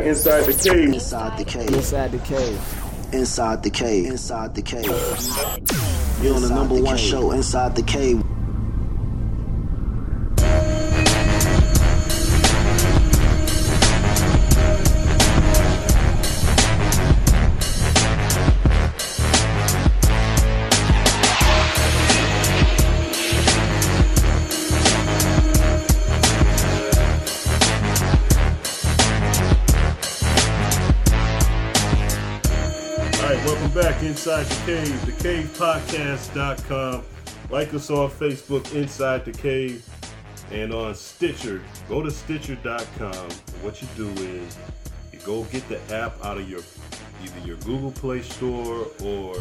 Inside the cave. Inside the cave. Inside the cave. Inside the cave. Inside the cave. You're on the number one show, Inside the Cave. Inside the Cave, thecavepodcast.com. Like us on Facebook, Inside the Cave, and on Stitcher. Go to Stitcher.com. What you do is you go get the app out of your either your Google Play Store or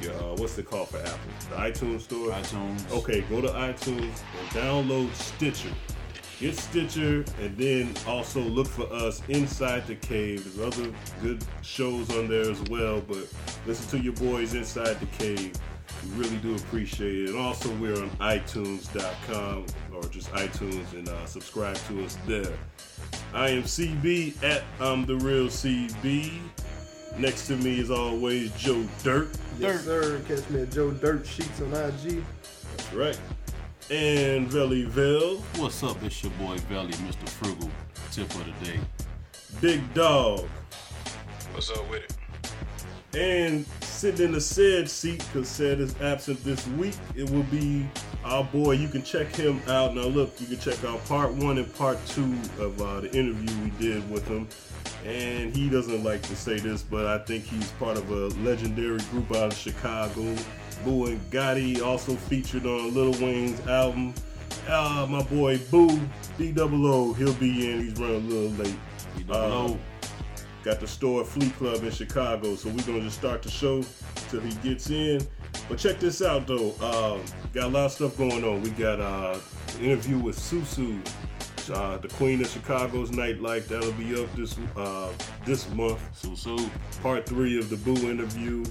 your uh, what's it called for Apple? The iTunes Store. iTunes. Okay, go to iTunes and download Stitcher. Get Stitcher and then also look for us inside the cave. There's other good shows on there as well, but listen to your boys inside the cave. We really do appreciate it. And also, we're on iTunes.com or just iTunes and uh, subscribe to us there. I am CB at I'm the real CB. Next to me, as always, Joe Dirt. Yes, sir. Catch me at Joe Dirt Sheets on IG. That's right. And Valleyville. What's up? It's your boy Belly, Mr. Frugal. Tip of the day. Big Dog. What's up with it? And sitting in the said seat, because said is absent this week, it will be our boy. You can check him out. Now, look, you can check out part one and part two of uh, the interview we did with him. And he doesn't like to say this, but I think he's part of a legendary group out of Chicago. Boo and Gotti also featured on Lil Wayne's album. Uh, my boy Boo, D double O, he'll be in. He's running a little late. Uh. Got the store Fleet Club in Chicago, so we're gonna just start the show till he gets in. But check this out though, um, got a lot of stuff going on. We got uh, an interview with Susu, uh, the Queen of Chicago's nightlife. That'll be up this uh, this month. So. Part three of the Boo interview,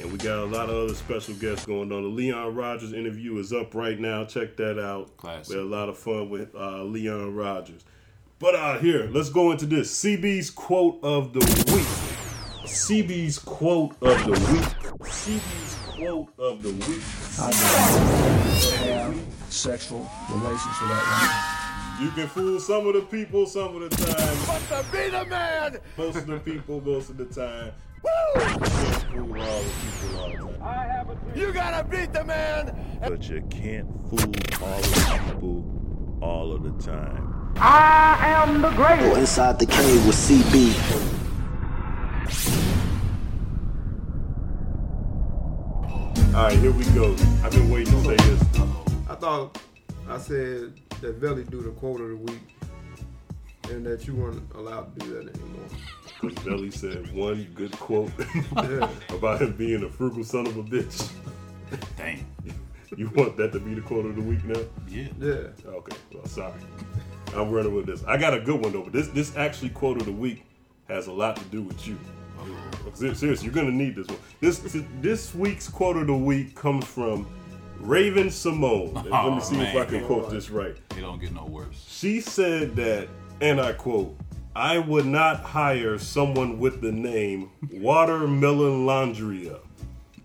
and we got a lot of other special guests going on. The Leon Rogers interview is up right now. Check that out. Classic. We had a lot of fun with uh, Leon Rogers. But uh, here, let's go into this. CB's quote of the week. CB's quote of the week. CB's quote of the week. have sexual relations with that You can fool some of the people some of the time. But to be the man! Most of the people, most of the time. Woo! You can't fool all the people all the time. You gotta beat the man. but you can't fool all of the people all of the time. I am the greatest! Go Inside the Cave with CB. All right, here we go. I've been waiting to say this. I thought I said that Velly do the quote of the week and that you weren't allowed to do that anymore. Because Belly said one good quote about him being a frugal son of a bitch. Dang. You want that to be the quote of the week now? Yeah. Yeah. Okay, well, sorry. I'm running with this. I got a good one though, but this this actually quote of the week has a lot to do with you. Oh. Seriously, you're gonna need this one. This this week's quote of the week comes from Raven-Symoné. And Let me Oh, see if I can quote this right. It don't get no worse. She said that, and I quote, I would not hire someone with the name Watermelon Laundria.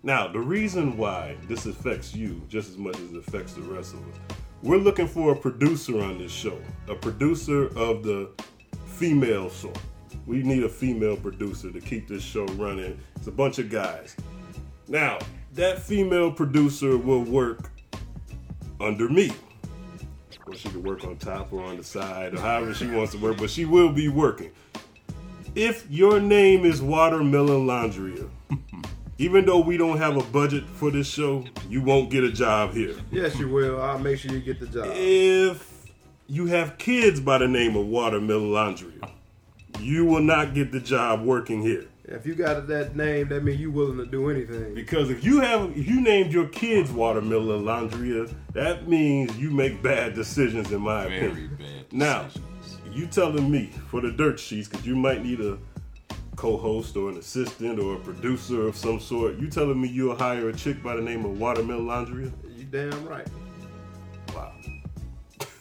Now, the reason why this affects you just as much as it affects the rest of us, we're looking for a producer on this show, a producer of the female sort. We need a female producer to keep this show running. It's a bunch of guys. Now, that female producer will work under me or she can work on top or on the side or however she wants to work, but she will be working. If your name is Watermelon Laundria, even though we don't have a budget for this show, you won't get a job here. Yes, you will. I'll make sure you get the job. If you have kids by the name of Watermelon Laundria, you will not get the job working here. If you got that name, that means you willing to do anything. Because if you have if you named your kids Watermelon Laundria, that means you make bad decisions in my Very opinion. bad. Now, you telling me for the dirt sheets because you might need a co-host or an assistant or a producer of some sort. You telling me you'll hire a chick by the name of Watermelon Laundria? You damn right. Wow.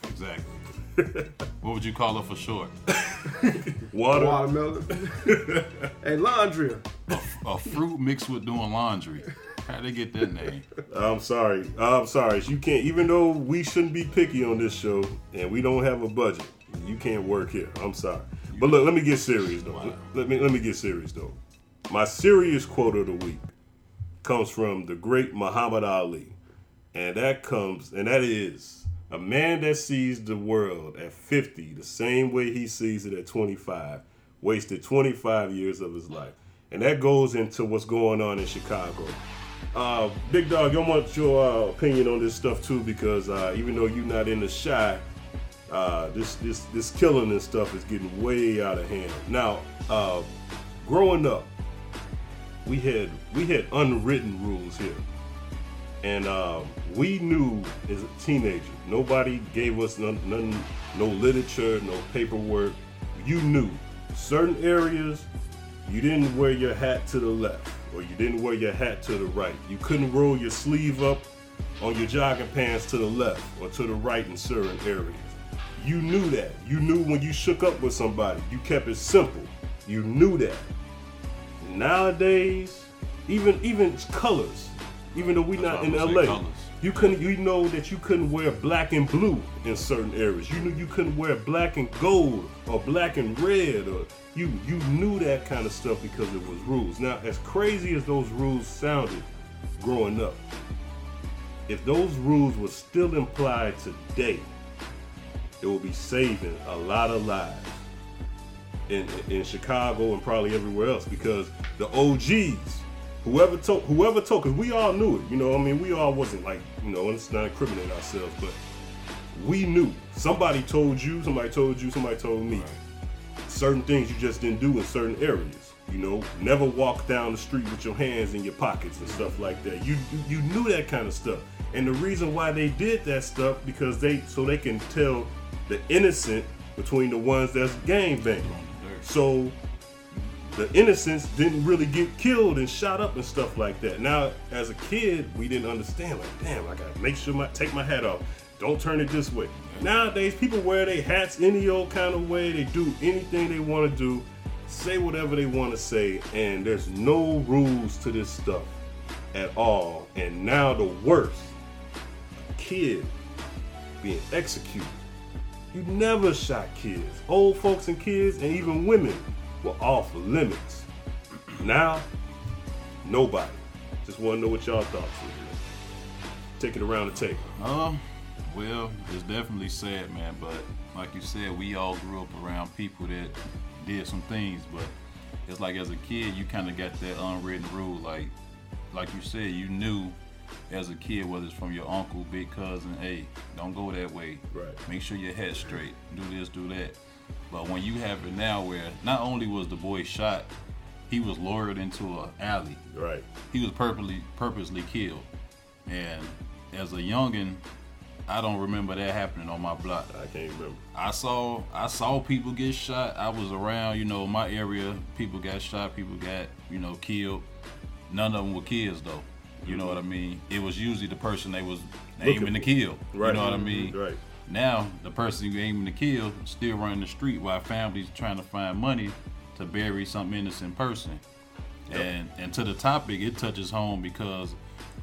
Exactly. what would you call her for short? Water. Watermelon. hey, laundry. A fruit mixed with doing laundry. How'd they get that name? I'm sorry. I'm sorry. You can't. Even though we shouldn't be picky on this show, and we don't have a budget, you can't work here. I'm sorry. But look, let me get serious though. Let me let me get serious though. My serious quote of the week comes from the great Muhammad Ali, and that comes and that is a man that sees the world at 50 the same way he sees it at 25 wasted 25 years of his life, and that goes into what's going on in Chicago. Uh, Big Dog, I want your uh, opinion on this stuff too, because uh, even though you're not in the shy, uh, this this this killing and stuff is getting way out of hand. Now, uh, growing up, we had we had unwritten rules here, and um, we knew as a teenager, nobody gave us none, none, no literature, no paperwork. You knew certain areas you didn't wear your hat to the left or you didn't wear your hat to the right. You couldn't roll your sleeve up on your jogging pants to the left or to the right in certain areas. You knew that. You knew when you shook up with somebody. You kept it simple. You knew that. Nowadays, even even colors, even though we're not in why I would say LA, colors. you couldn't. You know that you couldn't wear black and blue in certain areas. You knew you couldn't wear black and gold or black and red, or you you knew that kind of stuff because it was rules. Now, as crazy as those rules sounded, growing up, if those rules were still implied today, it would be saving a lot of lives in in Chicago and probably everywhere else because the OGs, whoever told whoever told, because we all knew it. You know, I mean, we all wasn't like you know, let's not incriminate ourselves, but we knew. Somebody told you, somebody told you, somebody told me. Certain things you just didn't do in certain areas. You know, never walk down the street with your hands in your pockets and stuff like that. You you, you knew that kind of stuff. And the reason why they did that stuff because they so they can tell the innocent between the ones that's gang banging. So the innocents didn't really get killed and shot up and stuff like that. Now, as a kid, we didn't understand. Like, damn, I gotta make sure my take my hat off. Don't turn it this way. Nowadays, people wear their hats any old kind of way. They do anything they want to do, say whatever they want to say, and there's no rules to this stuff at all. And now the worst, a kid being executed. You never shot kids. Old folks and kids and even women were off limits. Now, nobody. Just want to know what y'all thoughts were. Take it around the table. Um, well, it's definitely sad, man. But like you said, we all grew up around people that did some things. But it's like as a kid, you kind of got that unwritten rule. Like, like you said, you knew as a kid, whether it's from your uncle, big cousin, hey, don't go that way. Right. Make sure your head's straight. Do this, do that. But when you have it now, where not only was the boy shot, he was lured into a alley Right. he was purposely purposely killed. And as a youngin, I don't remember that happening on my block. I can't remember. I saw I saw people get shot. I was around, you know, my area. People got shot. People got you know killed. None of them were kids though. You know mm-hmm. what I mean? It was usually the person they was aiming to kill. Right. You know what I mean? Right. Now the person you're aiming to kill is still running the street while families trying to find money to bury some innocent person. And and to the topic, it touches home because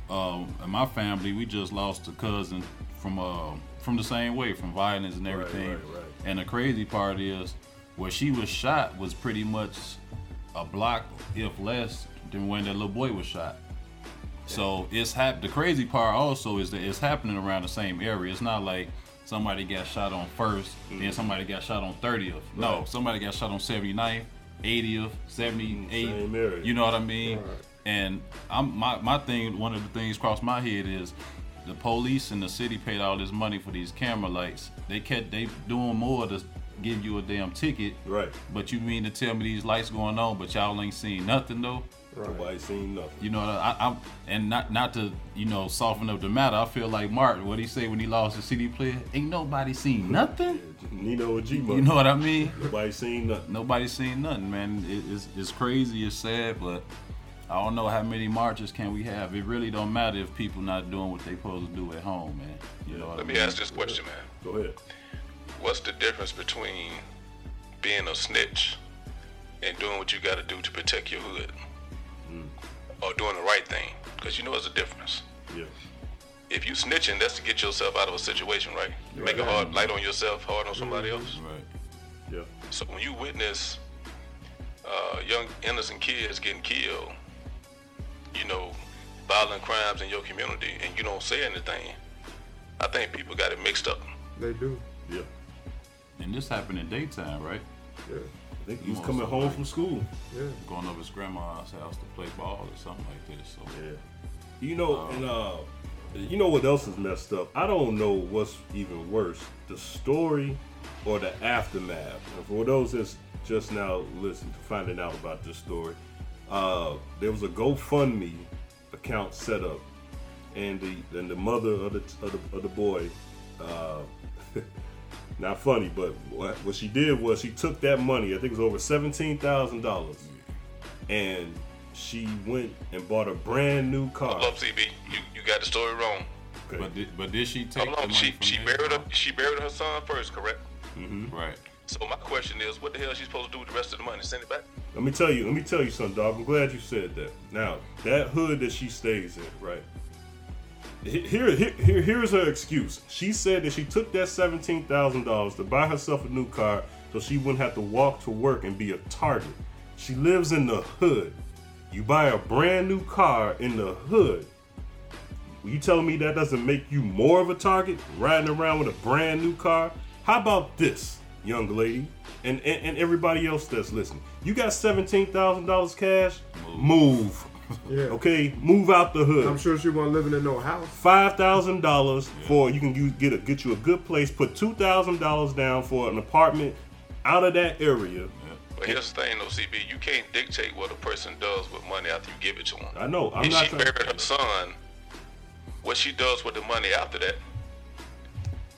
um, in my family we just lost a cousin from uh, from the same way from violence and everything. right, right. And the crazy part is where she was shot was pretty much a block, if less, than when that little boy was shot. So it's hap- The crazy part also is that it's happening around the same area. It's not like somebody got shot on first, then somebody got shot on 30th. No, Mm-hmm. Somebody got shot on 79th, 80th, 78th. Same area. You know what I mean? And I'm my my thing. One of the things crossed my head is the police and the city paid all this money for these camera lights. They kept they doing more to give you a damn ticket. Right. But you mean to tell me these lights going on, but y'all ain't seen nothing though? Nobody seen nothing. You know, I, I'm and not not to you know soften up the matter. I feel like Martin. What he say when he lost the CD player? Ain't nobody seen nothing. Nino and G You know what I mean? Nobody seen nothing. Nobody seen nothing, man. It, it's it's crazy. It's sad, but I don't know how many marches can we have. It really don't matter if people not doing what they supposed to do at home, man. You know what I Let me ask this question, man. Go ahead. What's the difference between being a snitch and doing what you got to do to protect your hood, Mm. or doing the right thing, because you know there's a difference. Yeah. If you snitching, that's to get yourself out of a situation, right? You make it hard, light on yourself, hard on somebody else. Right. Yeah. So when you witness uh, young innocent kids getting killed, you know, violent crimes in your community, and you don't say anything, I think people got it mixed up. They do. Yeah. And this happened in daytime, right? Yeah. I think he's coming home them. from school. Yeah. Going over his grandma's house to play ball or something like this. So Yeah. You know, and uh, you know what else is messed up? I don't know what's even worse, the story or the aftermath. And for those that's just now listening to finding out about this story, uh, there was a GoFundMe account set up, and the and the mother of the of the, of the boy, uh, not funny, but what, what she did was she took that money. I think it was over seventeen thousand dollars, and she went and bought a brand new car. Hold up, CB, you, you got the story wrong. Okay. But did, but did she take Hold the on, money she from she his buried her she buried her son first, correct? Mm-hmm. Right. So my question is, what the hell is she supposed to do with the rest of the money? Send it back? Let me tell you. Let me tell you something, dog. I'm glad you said that. Now that hood that she stays in, right? He- Here, here, here, here's her excuse. She said that she took that seventeen thousand dollars to buy herself a new car, so she wouldn't have to walk to work and be a target. She lives in the hood. You buy a brand new car in the hood. You telling me that doesn't make you more of a target riding around with a brand new car? How about this, young lady, and and, and everybody else that's listening? You got seventeen thousand dollars cash. Move. Yeah. Okay, move out the hood. I'm sure she wasn't living in no house. Five thousand dollars for you can use, get a get you a good place. Put two thousand dollars down for an apartment out of that area. But here's the thing, though, CB, you can't dictate what a person does with money after you give it to them. I know. I'm if not. she trying- buried her son, what she does with the money after that,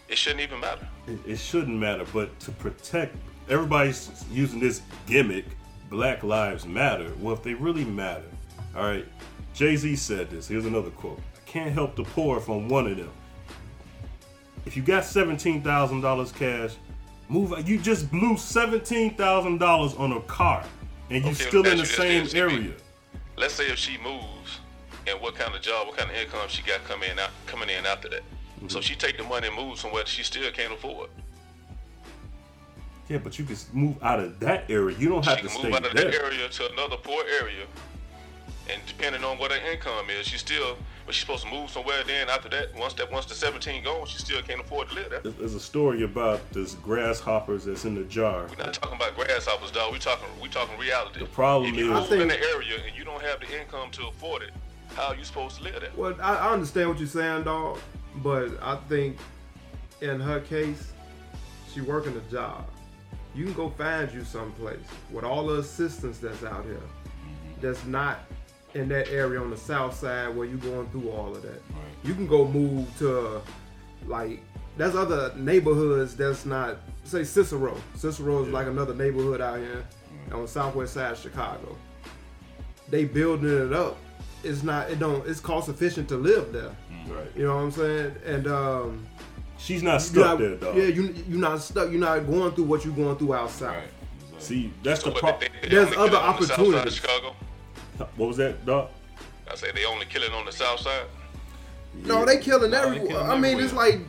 it shouldn't even matter. it, it shouldn't matter, but to protect everybody's using this gimmick, Black Lives Matter. Well, if they really matter, all right. Jay Z said this. Here's another quote: "I can't help the poor if I'm one of them." If you got seventeen thousand dollars cash, move. out. You just blew seventeen thousand dollars on a car, and you Okay, still in the same area. Let's say if she moves, and what kind of job, what kind of income she got coming in out, coming in after that. Mm-hmm. So she take the money and move somewhere that she still can't afford. Yeah, but you can move out of that area. You don't have she to can stay move out of there. that area to another poor area, and depending on what her income is, she still. But she's supposed to move somewhere. Then after that, once that once the 17 gone, she still can't afford to live there. There's a story about this grasshoppers that's in the jar. We're not talking about grasshoppers, dog. We talking we talking reality. The problem if you is- move in the area and you don't have the income to afford it, how are you supposed to live there? Well, I, I understand what you're saying, dog, but I think in her case, she working a job. You can go find you someplace with all the assistance that's out here. Mm-hmm. That's not in that area on the south side where you're going through all of that. You can go move to like there's other neighborhoods that's not say Cicero. Cicero is like another neighborhood out here on the southwest side of Chicago. They building it up. It's not it don't it's cost efficient to live there. Right. You know what I'm saying? And um She's not stuck not, there, though. yeah, you you're not stuck. You're not going through what you're going through outside. Right. Exactly. See, that's So the what, problem. they, they There's other it on the south side of opportunities. Chicago. What was that, dog? I say they only kill it on the south side. No, they killing No, they everywhere. killing I mean, it's like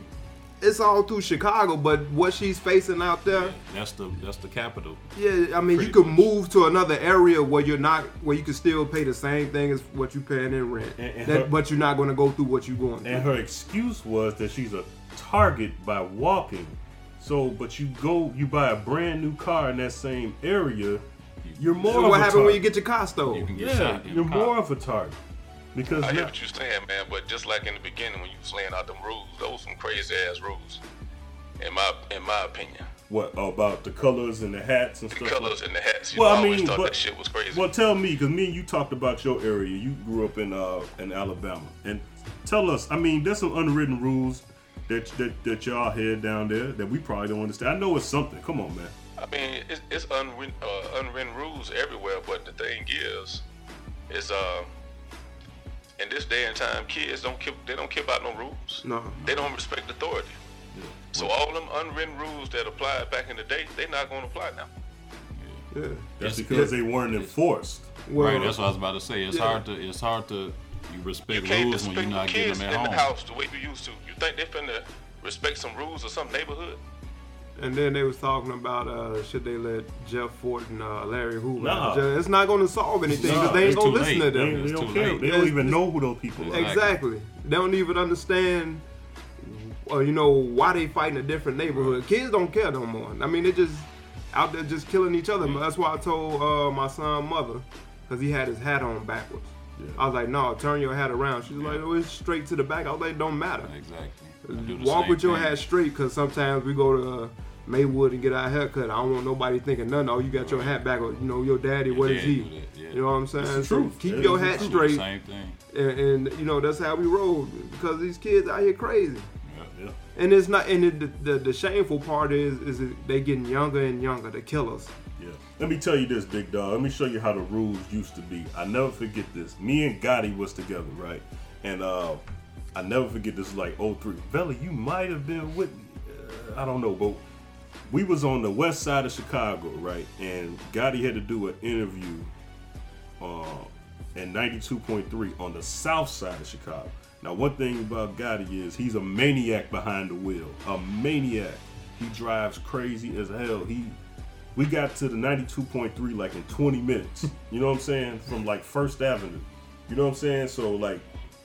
it's all through Chicago, but what she's facing out there, That's the that's the capital. yeah. I mean, Pretty you could much. move to another area where you're not, where you can still pay the same thing as what you're paying in rent, And- and That- her- but you're not going to go through what you're going through. And her excuse was that she's a target by walking. So, but you go, you buy a brand new car in that same area, you're more so of what a happened target. when you get your car stole? You can get yeah, shot. you're the more of a target because I hear what you're saying, man, but just like in the beginning when you was laying out them rules, those some crazy ass rules. In my in my opinion. what about the colors and the hats and The stuff. The colors and the hats. You Well, know, I I always mean, thought but- that shit was crazy. Well, tell me, because me and you talked about your area. You grew up in uh in Alabama, and tell us. I mean, there's some unwritten rules that that, that y'all had down there that we probably don't understand. I know it's something. Come on, man. I mean, it's, it's unwritten, uh, unwritten rules everywhere, but the thing is, is uh, in this day and time, kids don't care, they don't care about no rules. No. They don't respect authority. Yeah. So all them unwritten rules that applied back in the day, they're not going to apply now. Yeah. That's It's- because it- they weren't enforced. Well, right, that's what I was about to say. It's yeah. hard to it's hard to you You respect can't rules when you're respect not the getting kids them in at the home. house the way you used to. You think they finna respect some rules or some neighborhood? And then they was talking about uh, should they let Jeff Fort and uh, Larry Hoover? Nah. It's not going to solve anything because Nah, they ain't gonna listen late. to them. they It's don't care. late. They don't even know who those people are. Exactly. Exactly. They don't even understand, or you know, why they fight in a different neighborhood. Kids don't care no more. I mean, they're just out there just killing each other. That's why I told uh, my son mother, because he had his hat on backwards. I was like, no, turn your hat around. She's like, oh, it's straight to the back. I was like, don't matter. Exactly. I do the Walk with your thing. hat straight, because sometimes we go to uh, Maywood and get our hair cut. I don't want nobody thinking nothing. Oh, you got your hat back. Or, you know, your daddy, what is daddy he? do yeah. You know what I'm saying? the So keep That your is the hat truth. straight. Same thing. And, and, you know, that's how we roll. Because these kids out here crazy. Yeah. And it's not. And it, the, the the shameful part is is that they getting younger and younger. to kill us. Yeah. Let me tell you this, big dog. Let me show you how the rules used to be. I never forget this. Me and Gotti was together, right? And uh, I never forget this. Like 03. Vela, you might have been with me. Uh, I don't know, but we was on the west side of Chicago, right? And Gotti had to do an interview uh, in 92.3 on the south side of Chicago. Now, one thing about Gotti is he's a maniac behind the wheel. A maniac. He drives crazy as hell. He we got to the 92.3 like in 20 minutes. You know what I'm saying? From like First Avenue. You know what I'm saying? So like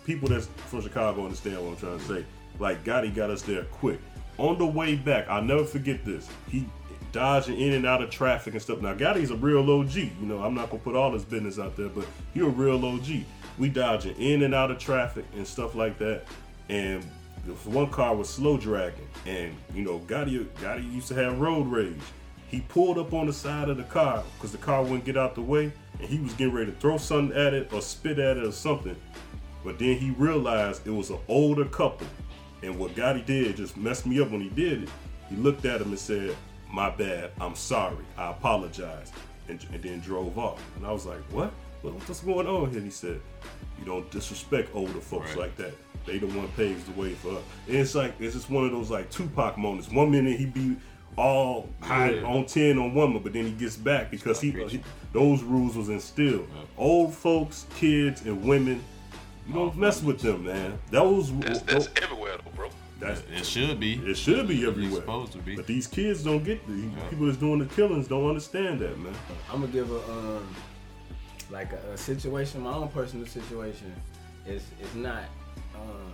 people that's from Chicago understand what I'm trying to say. Like Gotti got us there quick. On the way back, I'll never forget this. He dodging in and out of traffic and stuff. Now Gotti's a real OG. You know, I'm not gonna put all his business out there, but he a real OG. We dodging in and out of traffic and stuff like that. And the one car was slow dragging, and you know, Gotti Gotti used to have road rage. He pulled up on the side of the car because the car wouldn't get out the way, and he was getting ready to throw something at it or spit at it or something. But then he realized it was an older couple, and what Gotti did just messed me up when he did it. He looked at him and said, "My bad. I'm sorry. I apologize," and, and then drove off. And I was like, "What? What- What's going on here?" He said, "You don't disrespect older folks Right. like that. They the one paves the way for us." And it's like it's just one of those like Tupac moments. One minute he be all high Yeah. on ten on one, but then he gets back because he, he those rules was instilled. Yeah. Old folks, kids, and women. You don't mess with them, man. Those That's, that's everywhere though, bro. That's It should be. it should be It's everywhere. supposed to be. But these kids don't get the people that's doing the killings don't understand that, man. I'm gonna give a um like a, a situation, my own personal situation is is not um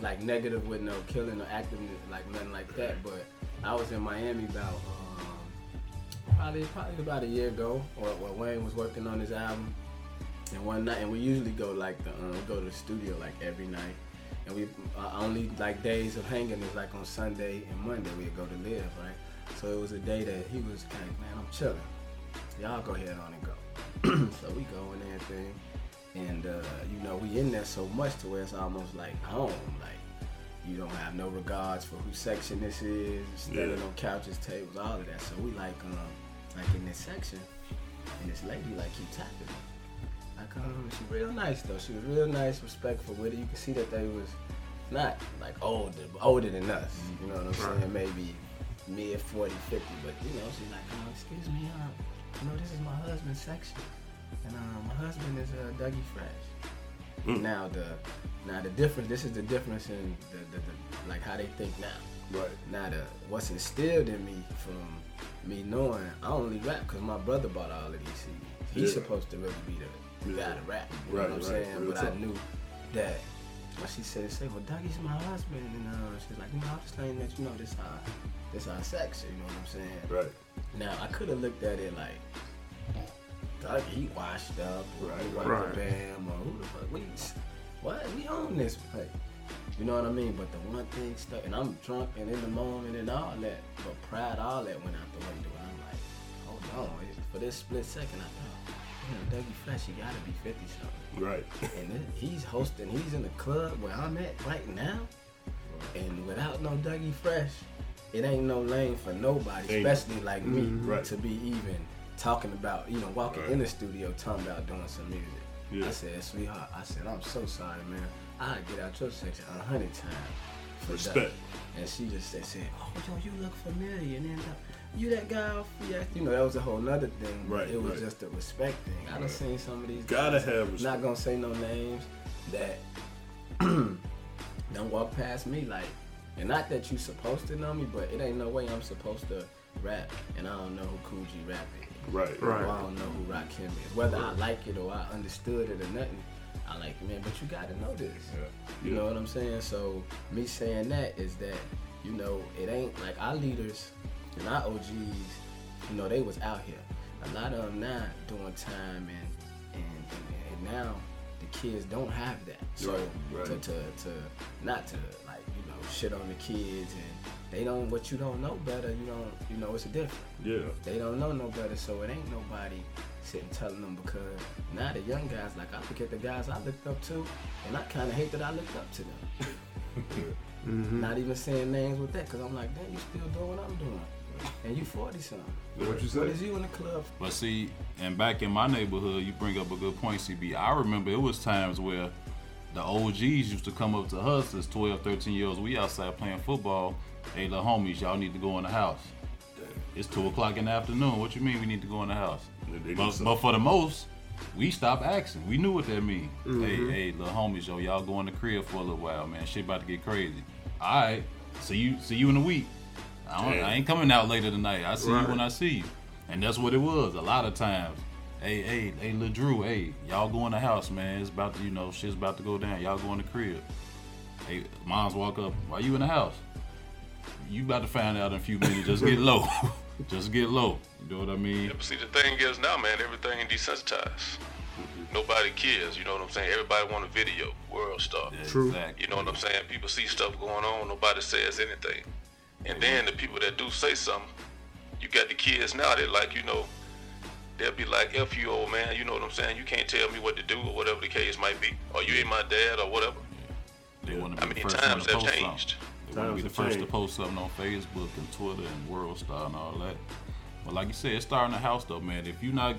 like negative with no killing or acting like nothing like that. But I was in Miami about um probably probably about a year ago, or where Wayne was working on his album. And one night, and we usually go like the um, go to the studio like every night. And we uh, only like days of hanging is like on Sunday and Monday we go to live, right? So it was a day that he was like, man, I'm chilling. Y'all go ahead on and go. so we go and everything. And, uh, you know, we in there so much to where it's almost like home. Like, you don't have no regards for whose section this is, standing Yeah. on couches, tables, all of that. So we like, um, like in this section, and this lady like keep tapping me. Like, um, she real nice though. She was real nice, respectful with it. You can see that they was not like older, older than us. You know what I'm saying? Maybe mid 40, 50, but you know, she's like, oh, excuse me, um, you know, this is my husband's section, and um, my husband is uh, Dougie Fresh. Now the now the difference. This is the difference in the, the, the like how they think now. Right. Now the what's instilled in me from me knowing I only rap because my brother bought all of these CDs. He's Yeah. supposed to really be the, guy to rap. You Right, know what I'm right. saying? Real but I knew that when she said, "Say, well, Dougie's my husband," and uh, she's like, "You know, I'm just letting you know this our this our section." You know what I'm saying? Right. Now I could have looked at it like Doug, he washed up, or Right, right. Bam, or who the fuck? We, what? We own this place. You know what I mean? But the one thing stuck, and I'm drunk and in the moment and all that, but pride, all that went out the window. And I'm like, hold on, for this split second, I thought, damn, Dougie Fresh, he gotta be 50 something. Right. And then he's hosting, he's in the club where I'm at right now. And without no Dougie Fresh, it ain't no lane for nobody, Ain't. especially like me, mm-hmm. Right. to be even talking about, you know, walking Right. in the studio talking about doing some music. Yeah. I said, sweetheart, I said, I'm so sorry, man. I'll get out your section a hundred times. for Respect. that. And she just said, said, "Oh, yo, you look familiar." And then you that guy off, yeah, you know, that was a whole nother thing. Right, It was right. just a respect thing. I done Right. seen some of these. Gotta guys, have respect. Not gonna say no names that don't walk past me like, and not that you supposed to know me, but it ain't no way I'm supposed to rap, and I don't know who Kool G Rap is. Right. Right. Or I don't know who Rakim is. Whether I like it or I understood it or nothing, I like it, man. But you gotta know this. You know what I'm saying? So me saying that is that, you know, it ain't like our leaders and our OGs, you know, they was out here. A lot of them now doing time and and, and, and now the kids don't have that. So Right, right. To, to to not to like, you know, shit on the kids and they don't what you don't know better, you don't you know, it's different. Yeah. They don't know no better, so it ain't nobody sitting telling them because now the young guys, like I look at the guys I looked up to, and I kind of hate that I looked up to them. Not even saying names with that, because I'm like, damn, you still doing what I'm doing. And you 40 something. What you What say? is you in the club? But see, and back in my neighborhood, you bring up a good point, CB. I remember it was times where the OGs used to come up to us as 12, 13 year olds. We outside playing football. Hey, little homies, y'all need to go in the house. It's 2 o'clock in the afternoon. What you mean we need to go in the house? Yeah, they do But, but for the most, we stopped asking. We knew what that mean. Hey, hey, little homies, yo, y'all go in the crib for a little while, man. Shit about to get crazy. All right, see you, see you in a week. I, don't, I ain't coming out later tonight. I see Right. you when I see you, and that's what it was. A lot of times, hey, hey, hey, Lil Drew, hey, y'all go in the house, man. It's about to, you know, shit's about to go down. Y'all go in the crib. Hey, moms walk up. Why you in the house? You about to find out in a few minutes. Just get low. Just get low. You know what I mean? Yeah, but see, the thing is now, man, everything desensitized. Mm-hmm. Nobody cares, you know what I'm saying? Everybody want a video, world star. True. Exactly. You know what I'm saying? People see stuff going on, nobody says anything. And then the people that do say something, you got the kids now that like, you know, they'll be like, F you old man, you know what I'm saying? You can't tell me what to do or whatever the case might be. Or you ain't my dad or whatever. They want to I mean, the first times one to have post changed. something. They want to be the have first to post something on Facebook and Twitter and World Star and all that. But like you said, it's starting the house though, man. If you're not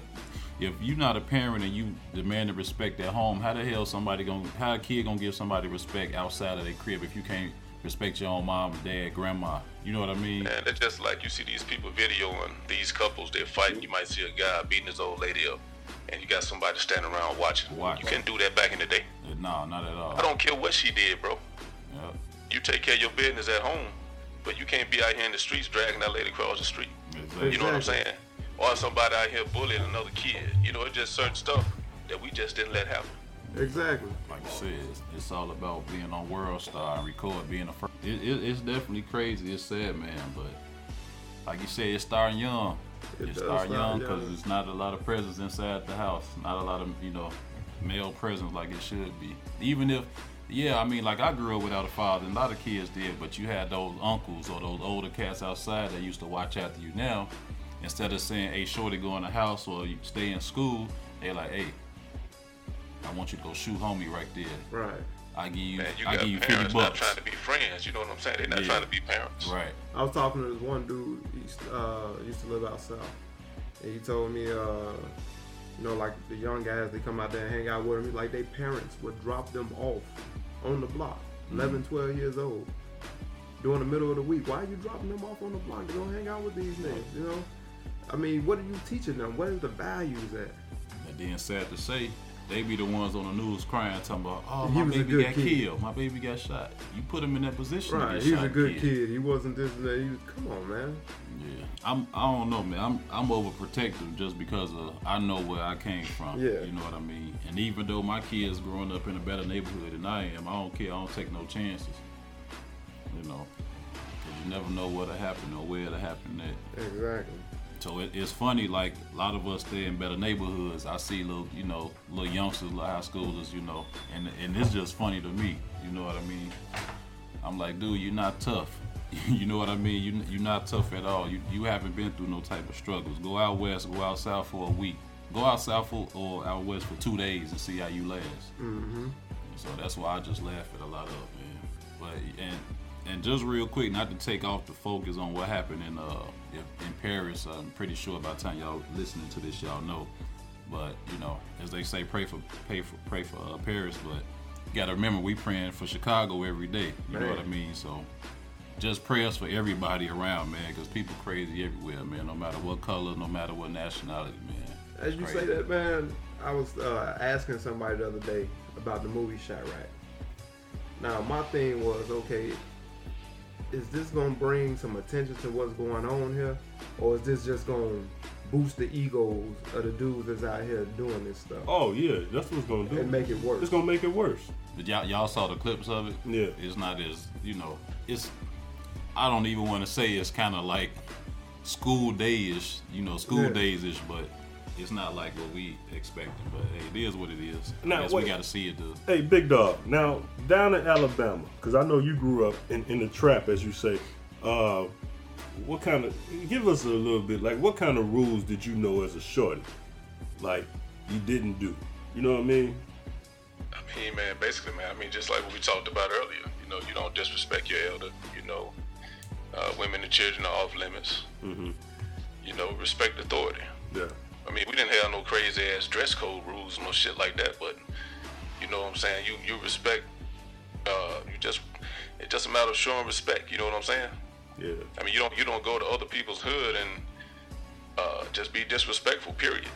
if you're not a parent and you demand the respect at home, how the hell somebody gonna how a kid gonna give somebody respect outside of their crib if you can't respect your own mom, dad, grandma? You know what I mean? And it's just like you see these people videoing these couples, they're fighting. You might see a guy beating his old lady up, and you got somebody standing around watching. Watch. You couldn't do that back in the day. Uh, no, not at all. I don't care what she did, bro. You take care of your business at home, but you can't be out here in the streets dragging that lady across the street. Exactly. You know what I'm saying? Or somebody out here bullying another kid. You know, it's just certain stuff that we just didn't let happen. Exactly. like I said, it's, it's all about being on World Star and record, being a first. It, it, it's definitely crazy. It's sad, man, but like you said, it's starting young. It it's starting start young because young. it's not a lot of presence inside the house. Not a lot of you know male presence like it should be. Even if, yeah, I mean, like I grew up without a father, and a lot of kids did, but you had those uncles or those older cats outside that used to watch after you. Now, instead of saying, "Hey, shorty, go in the house" or you stay in school, they're like, "Hey." I want you to go shoot homie right there. Right. I give you, Man, you I got give you fifty parents not bucks. trying to be friends. You know what I'm saying? They're not Yeah. trying to be parents. Right. I was talking to this one dude. He used, uh, used to live out south, and he told me, uh, you know, like the young guys, they come out there and hang out with him. Like their parents would drop them off on the block, 11, 12 years old, during the middle of the week. Why are you dropping them off on the block to go hang out with these niggas? You know, I mean, what are you teaching them? What is the values at? And then sad to say, they be the ones on the news crying, talking about, "Oh, my baby got kid. killed. My baby got shot." You put him in that position. Right, he was a good kid. He wasn't this and that. He was, come on, man. Yeah, I'm. I don't know, man. I'm. I'm overprotective just because of I know where I came from. Yeah. You know what I mean. And even though my kids growing up in a better neighborhood than I am, I don't care. I don't take no chances. You know, you never know what'll happen or where it'll happen at. Exactly. So it, it's funny, like a lot of us stay in better neighborhoods. I see little, you know, little youngsters, little high schoolers, you know, and and it's just funny to me. You know what I mean? I'm like, dude, you're not tough. you know what I mean? You you're not tough at all. You you haven't been through no type of struggles. Go out west, go out south for a week. Go out south for, or out west for two days and see how you last. Mm-hmm. So that's why I just laugh at a lot of man. But and and just real quick, not to take off the focus on what happened in uh in Paris. I'm pretty sure by the time y'all listening to this, y'all know. But you know, as they say, pray for pray for pray for uh, Paris. But you got to remember we praying for Chicago every day. You know what I mean? So just prayers for everybody around, man, because people crazy everywhere, man. No matter what color, no matter what nationality, man. As you Crazy. say that, man, I was uh, asking somebody the other day about the movie Chi-Raq. Now, my thing was, okay, is this gonna bring some attention to what's going on here, or is this just gonna boost the egos of the dudes that's out here doing this stuff Oh yeah, that's what's gonna do. and make it worse? It's gonna make it worse. But y'all, y'all saw the clips of it. Yeah. It's not as you know. It's I don't even want to say it's kind of like school day-ish, you know, school Yeah. Daze-ish, but it's not like what we expected. But hey, it is what it is. Now, I guess wait. we got to see it. Though. Hey, big dog. Now down in Alabama, because I know you grew up in, in the trap, as you say. Uh, what kind of? Give us a little bit. Like, what kind of rules did you know as a shorty? Like, you didn't do. You know what I mean? I mean, man, basically, man, I mean, just like what we talked about earlier, you know, you don't disrespect your elder, you know, uh, women and children are off limits, Mm-hmm. you know, respect authority. Yeah. I mean, we didn't have no crazy ass dress code rules, no shit like that, but you know what I'm saying? You you respect, uh, you just, it's just a matter of showing respect, you know what I'm saying? Yeah. I mean, you don't you don't go to other people's hood and uh, just be disrespectful, period.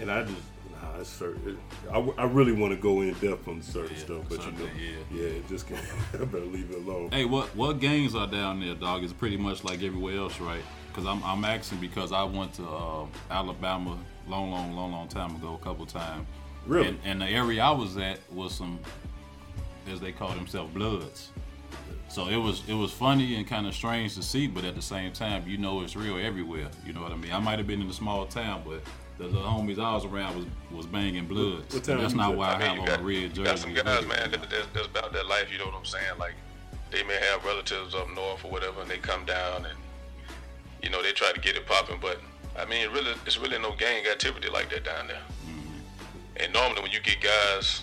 And I just, nah, it's certain. I, I really want to go in depth on certain Yeah, stuff, but you know, yeah. yeah, just can't. I better leave it alone. Hey, what what gangs are down there, dog? It's pretty much like everywhere else, right? Because I'm I'm asking because I went to uh, Alabama long, long, long, long time ago, a couple times. Really? And, and the area I was at was some, as they call themselves, Bloods. So it was it was funny and kind of strange to see, but at the same time, you know it's real everywhere. You know what I mean? I might have been in a small town, but the little homies I was around was was banging Bloods. what that's not why I, I mean, have on got, a red you jersey. got some guys, man, that, that, that's about that life. You know what I'm saying? Like they may have relatives up north or whatever, and they come down and you know they try to get it popping. But I mean, really, it's really no gang activity like that down there. Mm-hmm. And normally, when you get guys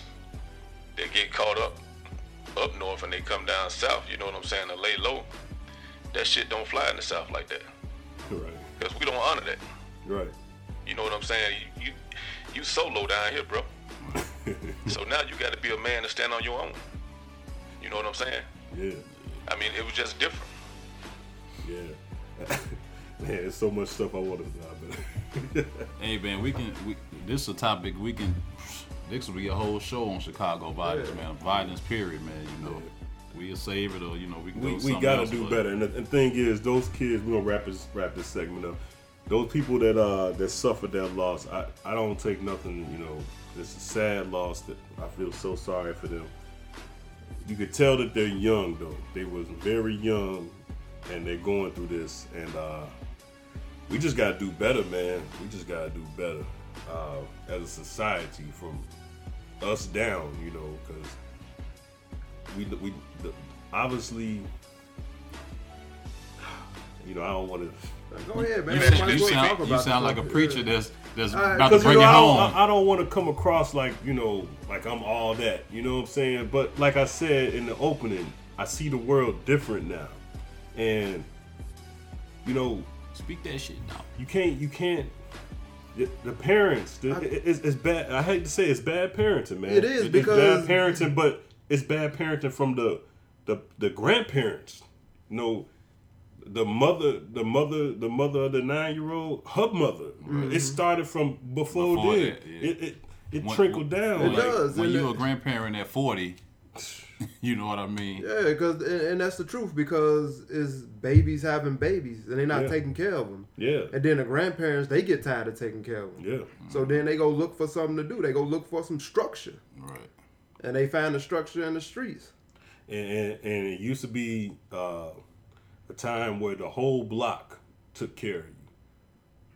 that get caught up up north and they come down south, you know what I'm saying, to lay low, that shit don't fly in the south like that Right. because we don't honor that. Right. You know what I'm saying? You you, you so low down here, bro. so now you got to be a man to stand on your own. You know what I'm saying? Yeah. I mean, it was just different. Yeah. Man, there's so much stuff I want to know. Hey man, we can. We, this is a topic we can. This will be a whole show on Chicago violence, Yeah. man. Violence, period, man. You know, we'll save it or you know we can we, go we something gotta else, do but- better. And the, and thing is, those kids, we're gonna wrap this wrap this segment up. Those people that uh that suffered that loss, I, I don't take nothing, you know, it's a sad loss that I feel so sorry for them. You could tell that they're young though. They was very young and they're going through this and uh we just gotta do better, man. We just gotta do better uh, as a society from us down, you know, because we we the, obviously, you know, I don't want to. Go ahead, man. You, Might you well talk sound, you sound like a preacher Yeah. that's that's All right, about to Because you know, it I home. don't, I, I don't want to come across like you know, like I'm all that. You know what I'm saying? But like I said in the opening, I see the world different now, and you know, Speak that shit now. you can't, you can't. The, the parents, the, it- it's, it's bad. I hate to say it's bad parenting, man. It is, It's because- bad parenting, but it's bad parenting from the the the grandparents. You know, the mother, the mother, the mother of the nine year old, her mother. It started from before, Before then. that, yeah. It it, it When- trickled down. It like, does. When and you a grandparent at forty, you know what I mean. Yeah, because and, and that's the truth because it's babies having babies and they're not Yeah. taking care of them. Yeah, And then the grandparents they get tired of taking care of them. yeah. So then they go look for something to do. They go look for some structure, Right. and they find the structure in the streets. and, and, and it used to be uh, a time where the whole block took care of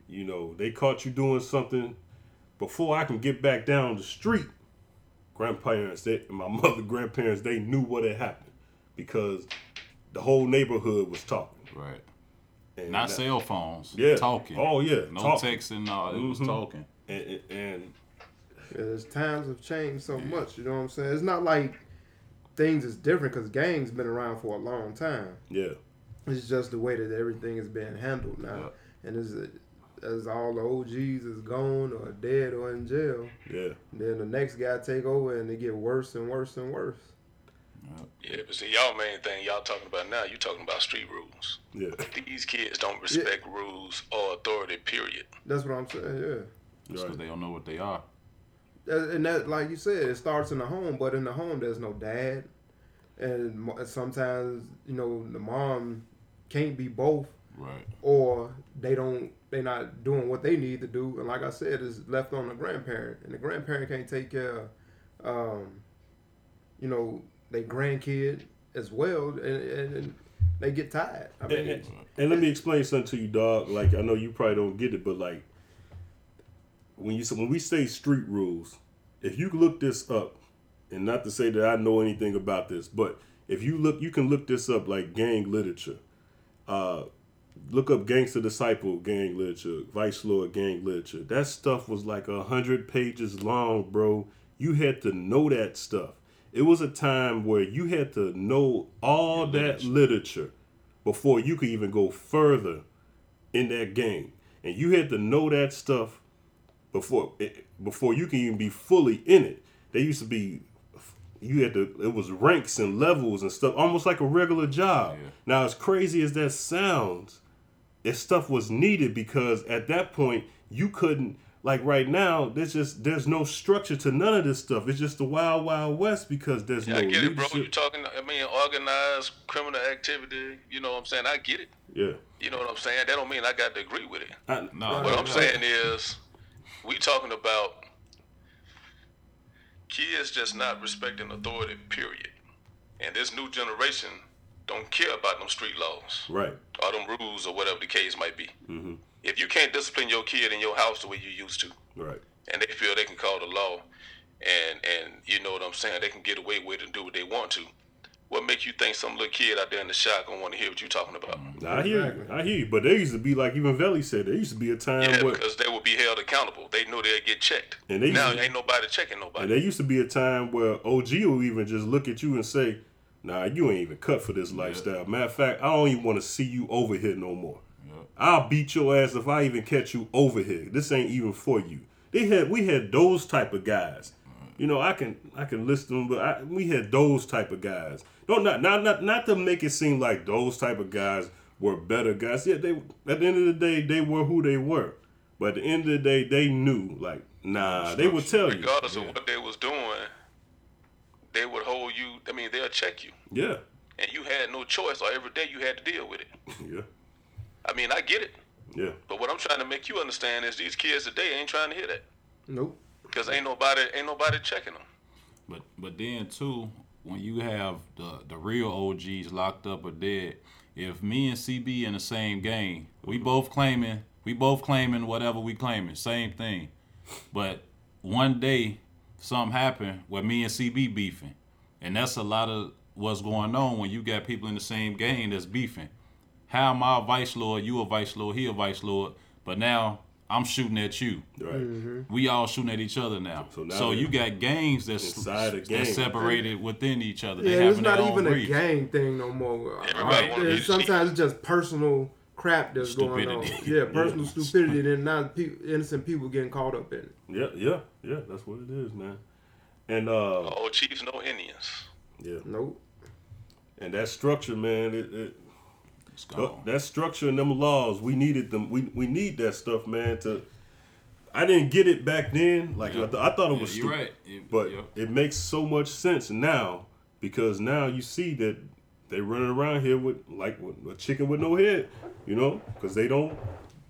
you. You know, they caught you doing something before I can get back down the street. Grandparents, they, my mother, grandparents, they knew what had happened because the whole neighborhood was talking. Right. And Not that- cell phones. Yeah. Talking. Oh, yeah, No talking. texting. No, it was Mhm. talking. And, and, and As times have changed so much, you know what I'm saying? It's not like things is different because gangs been around for a long time. yeah, It's just the way that everything is being handled now, Yeah. and it's as all the OGs is gone or dead or in jail, Yeah. then the next guy take over and they get worse and worse and worse. Yeah, but see, y'all main thing y'all talking about now, you talking about street rules. Yeah. These kids don't respect rules or authority. Period. That's what I'm saying. Yeah. Just because they don't know what they are. And that like you said it starts in the home but in the home there's no dad and sometimes you know the mom can't be both Right. or they don't they not doing what they need to do and like i said it's left on the grandparent and the grandparent can't take care of um you know their grandkid as well and, and, and they get tired i mean And, and- and let me explain something to you, dog. Like I know you probably don't get it, but like when you when we say street rules, if you look this up, and not to say that I know anything about this, but if you look, you can look this up like gang literature. Uh, look up Gangster Disciple gang literature, Vice Lord gang literature. That stuff was like a hundred pages long, bro. You had to know that stuff. It was a time where you had to know all that literature before you could even go further in that game, and you had to know that stuff before eh, before you can even be fully in it. They used to be you had to it was ranks and levels and stuff almost like a regular job. Yeah. Now as crazy as that sounds, that stuff was needed because at that point you couldn't like right now there's just there's no structure to none of this stuff. It's just the wild wild west because there's Yeah, no I get it, bro. leadership. You talking? I mean, organized criminal activity. You know what I'm saying? I get it. yeah. You know what I'm saying? That don't mean I got to agree with it. I, No, What I'm no. saying is, we talking about kids just not respecting authority. Period. And this new generation don't care about them street laws right. or them rules or whatever the case might be. Mm-hmm. If you can't discipline your kid in your house the way you used to, Right. and they feel they can call the law, and and you know what I'm saying, they can get away with it and do what they want to. What makes you think some little kid out there in the shop gonna want to hear what you're talking about? Mm-hmm. I hear you. I hear you. But there used to be like even Veli said, there used to be a time Yeah, where because they would be held accountable. They know they'll get checked. And they now to- ain't nobody checking nobody. And nobody. there used to be a time where OG will even just look at you and say, "Nah, you ain't even cut for this lifestyle." Matter of fact, I don't even want to see you over here no more. I'll beat your ass if I even catch you over here. This ain't even for you. They had we had those type of guys. You know, I can I can list them, but I, we had those type of guys. Don't not not not not to make it seem like those type of guys were better guys. Yeah, they at the end of the day they were who they were. But at the end of the day, they knew like nah. They would tell you. Regardless of what they was doing, they would hold you. I mean, they'll check you, Yeah, and you had no choice. Or every day you had to deal with it. yeah, I mean, I get it, yeah. but what I'm trying to make you understand is these kids today ain't trying to hear that nope because ain't nobody ain't nobody checking them. But but then too, when you have the the real OGs locked up or dead, if me and CB in the same game, we both claiming we both claiming whatever we claiming, same thing. But one day something happened where me and CB beefing. And that's a lot of what's going on when you got people in the same game that's beefing. How am I a vice lord, you a vice lord, he a vice lord, but now I'm shooting at you. Right. We all shooting at each other now. So now So, you got gangs that's inside a gang. that's separated within each other. yeah they it's not their own even a gang thing no more Everybody wanna be it's- sometimes it's just personal crap that's going on yeah personal stupidity and not pe- innocent people getting caught up in it Yeah, yeah, yeah. That's what it is, man. And uh, All chiefs, no Indians. yeah, nope and that structure, man. It, it It's gone. that structure and them laws, we needed them. We we need that stuff, man. To I didn't get it back then. Like I, th- I thought it Yeah, was you're stupid, right. It- but yeah. it makes so much sense now because now you see that they running around here with like with a chicken with no head, you know, because they don't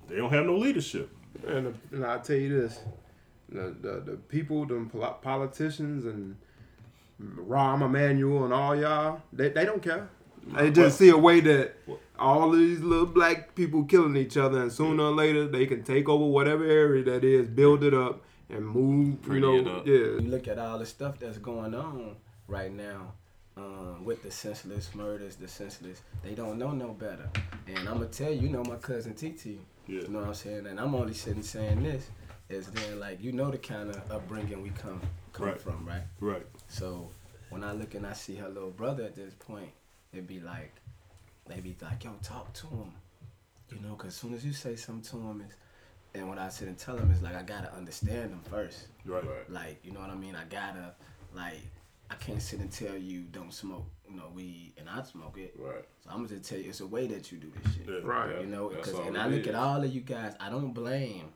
they don't have no leadership. And, and I'll tell you this: the the, the people, the politicians, and Rahm Emanuel and all y'all, they, they don't care. They just see a way that all these little black people killing each other, and sooner or later they can take over whatever area that is, build it up, and move. Pretty you know, yeah. You look at all the stuff that's going on right now um, with the senseless murders, the senseless. They don't know no better. And I'm gonna tell you, you know my cousin TT. Yeah. You know what I'm saying? And I'm only sitting saying this is then like you know the kind of upbringing we come come Right. from, right? Right. So when I look and I see her little brother at this point, it'd be like, they be like, yo, talk to him. You know, because as soon as you say something to him, it's, and what I sit and tell them is like I gotta understand them first. Right. Like you know what I mean. I gotta like I can't sit and tell you don't smoke you know weed and I smoke it. Right. So I'm gonna tell you it's a way that you do this shit. Yeah. Right. You know, because and I look is. at all of you guys. I don't blame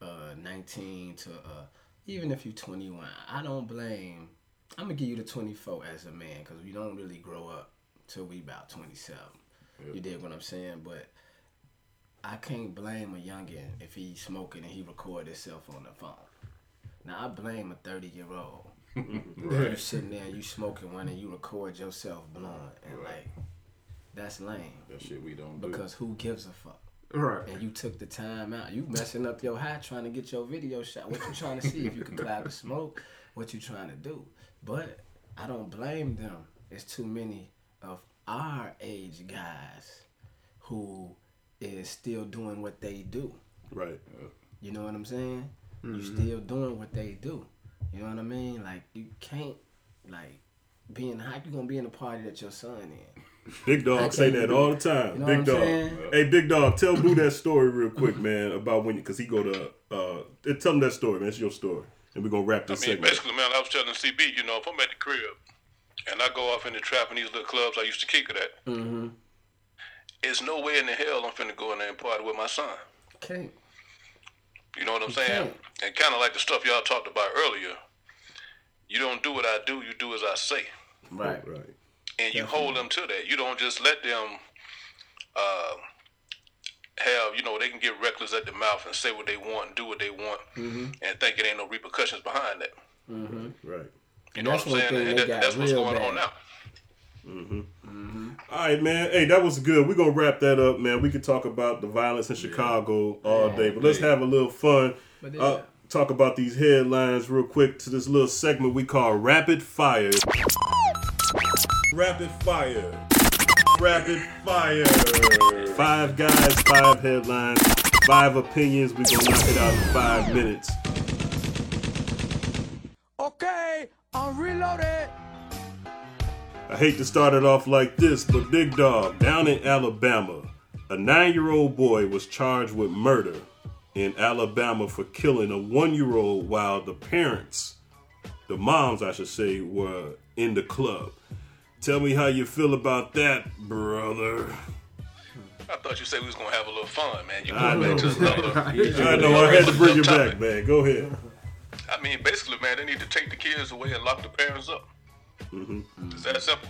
uh 19 to uh even if you're 21. I don't blame. I'm gonna give you the 24 as a man because we don't really grow up till we about 27. You dig what I'm saying? But I can't blame a youngin if he's smoking and he record himself on the phone. Now I blame a 30 year old. You sitting there, you smoking one, and you record yourself blowing, and like that's lame That shit we don't do. because who gives a fuck? Right. And you took the time out. You messing up your high trying to get your video shot. What you trying to see if you can cloud the smoke? What you trying to do? But I don't blame them. It's too many of our age guys who is still doing what they do. Right. You know what I'm saying? You're still doing what they do. You know what I mean? Like you can't like being high. You gonna be in a party that your son in. Big dog say that all the time. You know Big what I'm dog. saying? Hey, big dog, tell Boo that story real quick, man, about when because he go to uh tell him that story, man. It's your story. And we're gonna wrap I this mean, segment. basically, man, I was telling CB, you know, if I'm at the crib and I go off in the trap in these little clubs I used to kick it at, Mm-hmm. there's no way in the hell I'm finna go in there and party with my son. Can't. You know what I'm You saying? can't. And kind of like the stuff y'all talked about earlier. You don't do what I do, you do as I say. Right. Right. and you hold them to that. You don't just let them uh, have, you know, they can get reckless at the mouth and say what they want and do what they want Mm-hmm. and think it ain't no repercussions behind that. Right. You know that's what I'm saying? And that, that's what's going bad. on now. All right, man. Hey, that was good. We're gonna wrap that up, man. We could talk about the violence in Chicago all day, but let's have a little fun. But Uh, talk about these headlines real quick to this little segment we call Rapid Fire. Rapid Fire. Rapid Fire. Five guys, five headlines, five opinions. We're gonna knock it out in five minutes. Okay, I'm reloaded. I hate to start it off like this, but Big Dog, down in Alabama, a nine year old boy was charged with murder in Alabama for killing a one year old while the parents, the moms, I should say, were in the club. Tell me how you feel about that, brother. I thought you said we was gonna have a little fun, man. You I going back to know. another. I know, I had to bring it back, man. Go ahead. I mean, basically, man, they need to take the kids away and lock the parents up. Mm-hmm. It's that simple.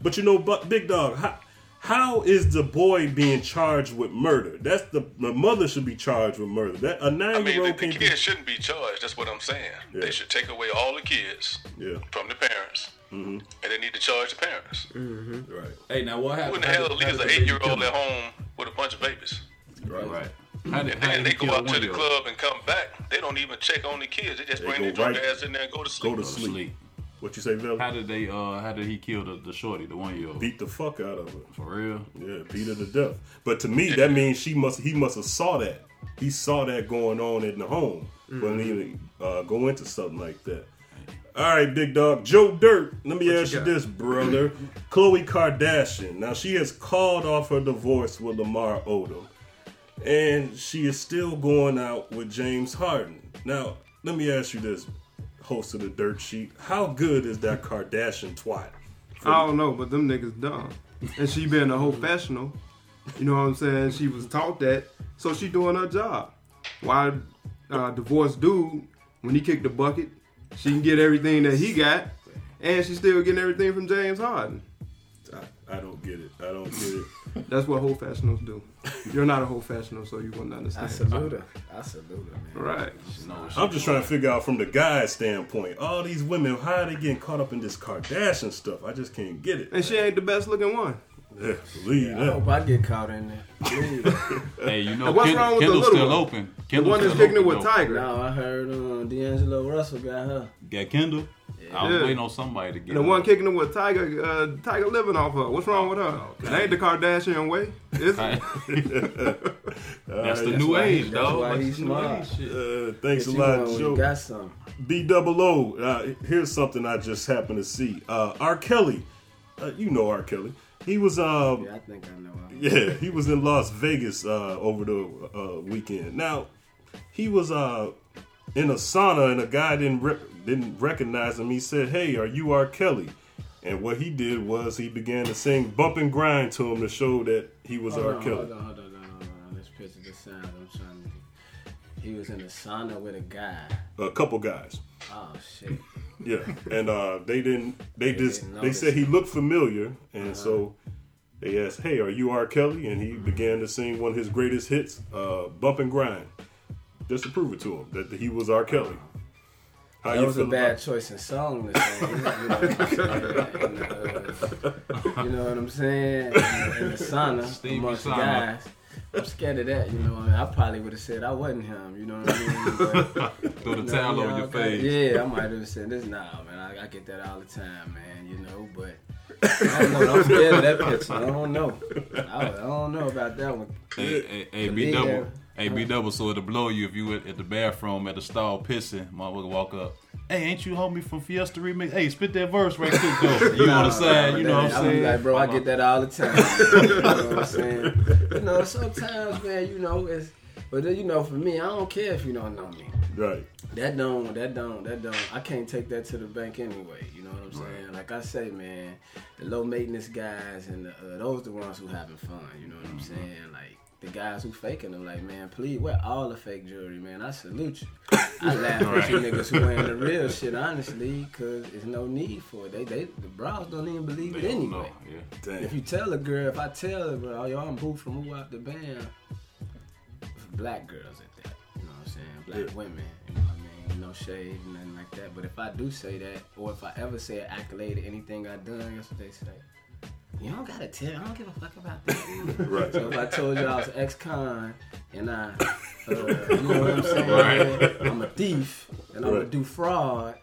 But you know, but Big Dog, how, how is the boy being charged with murder? That's the the mother should be charged with murder. That a I nine mean, year the, old the can't be. kids shouldn't be charged. That's what I'm saying. Yeah. They should take away all the kids Yeah, from the parents, Mm-hmm. and they need to charge the parents. right. Hey, now what happened? Who happened? in the hell How leaves an the eight-year-old at home with a bunch of babies? Right. Right. How did, And how then they go out to the one-year-old? club and come back. They don't even check on the kids. They just They bring go their drunk right- ass in there and go to sleep. Go to sleep. sleep. What you say, Bill? How did they? Uh, how did he kill the, the shorty, the one year old? Beat the fuck out of her. For real? Yeah, beat her to death. But to me, that means she must. He must have saw that. He saw that going on in the home when he uh, go into something like that. All right, big dog, Joe Dirt. Let me What ask you, got? this, brother. Khloe Kardashian. Now she has called off her divorce with Lamar Odom, and she is still going out with James Harden. Now, let me ask you this, host of the Dirt Sheet. How good is that Kardashian twat? I don't know, but them niggas dumb. And she being a whole professional, you know what I'm saying? She was taught that, so she doing her job. Why uh, divorced dude, when he kicked the bucket, she can get everything that he got, and she's still getting everything from James Harden. I, I don't get it. I don't get it. That's what whole professionals do. You're not a whole fashioner, so you wouldn't I understand. salute her. I salute her, man. Right. I'm just trying to figure out from the guy's standpoint. All these women, how are they getting caught up in this Kardashian stuff? I just can't get it. And she ain't the best looking one. Yeah, believe I that. hope I get caught in there. Hey, you know, what's Ken- wrong with the Kendall's little still one? open. The Kendall's one that's still kicking it open, with though. Tyga. no, I heard um, D'Angelo Russell got her. Got Kendall. I was Yeah. waiting on somebody to get. And the her. one kicking it with Tyga, uh, Tyga living off her. What's wrong with her? It ain't the Kardashian way. Is it? That's the Alright, new why he- age, that's why That's he's the smart. Uh, thanks a lot, Joe. you got some. B double O. Uh, here's something I just happened to see. Uh, R. Kelly. Uh, you know R. Kelly. He was um, Yeah, I think I know her. Yeah, he was in Las Vegas uh, over the uh, weekend. Now, he was uh in a sauna and a guy didn't re- didn't recognize him. He said, "Hey, are you R. Kelly?" And what he did was he began to sing "Bump and Grind" to him to show that he was Hold R. on, Kelly. hold on, hold on, hold on, hold on. Let's picture the sound. I'm trying to. He was in a sauna with a guy. A couple guys. Oh shit. Yeah, and uh, they didn't. They They just. didn't They said he looked familiar, and Uh-huh. so they asked, "Hey, are you R. Kelly?" And he began to sing one of his greatest hits, uh, "Bump and Grind," just to prove it to him that he was R. Kelly. How that was a bad about- choice in song. You know what I'm saying? In the, uh, you know what I'm saying? In the, sauna Stevie amongst sauna. guys. I'm scared of that, you know. I mean, I probably would have said I wasn't him, you know what I mean? But, Throw the towel over your face. Yeah, I might have said this. Nah, man, I, I get that all the time, man. You know, but I don't know. I'm scared of that picture. I don't know. I, I don't know about that one. Hey, hey, hey, B double. That. Hey, B double. So it'll blow you if you at, at the bathroom at the stall pissing. Motherfucker walk up. Hey, ain't you homie from Fiesta Remix? Hey, spit that verse right quick though. You on the side, you know what I'm I'm saying? like, bro, I get that all the time. you know what I'm saying? You know, sometimes, man, you know, it's, but then, you know, for me, I don't care if you don't know me. Right. That don't, that don't, that don't. I can't take that to the bank anyway. You know what I'm saying? Like I say, man, the low maintenance guys and the, uh, those the ones who having fun. You know what I'm saying? Like the guys who faking them, like man, please wear all the fake jewelry, man. I salute you. I laugh at you niggas who wearing the real shit, honestly, cause there's no need for it. They, they, the bros don't even believe They it don't anyway. know. Yeah. If you tell a girl, if I tell her, bro, yo, I'm boo from who out the band, black girls at that, you know what I'm saying? Black Yeah. women, you know what I mean? No shade, nothing like that. But if I do say that, or if I ever say an accolade to anything I done, guess what they say? You don't gotta tell. I don't give a fuck about that. Right. So if I told you I was ex-con and I, uh, you know what I'm saying? Right. I'm a thief and I'm Right. gonna do fraud.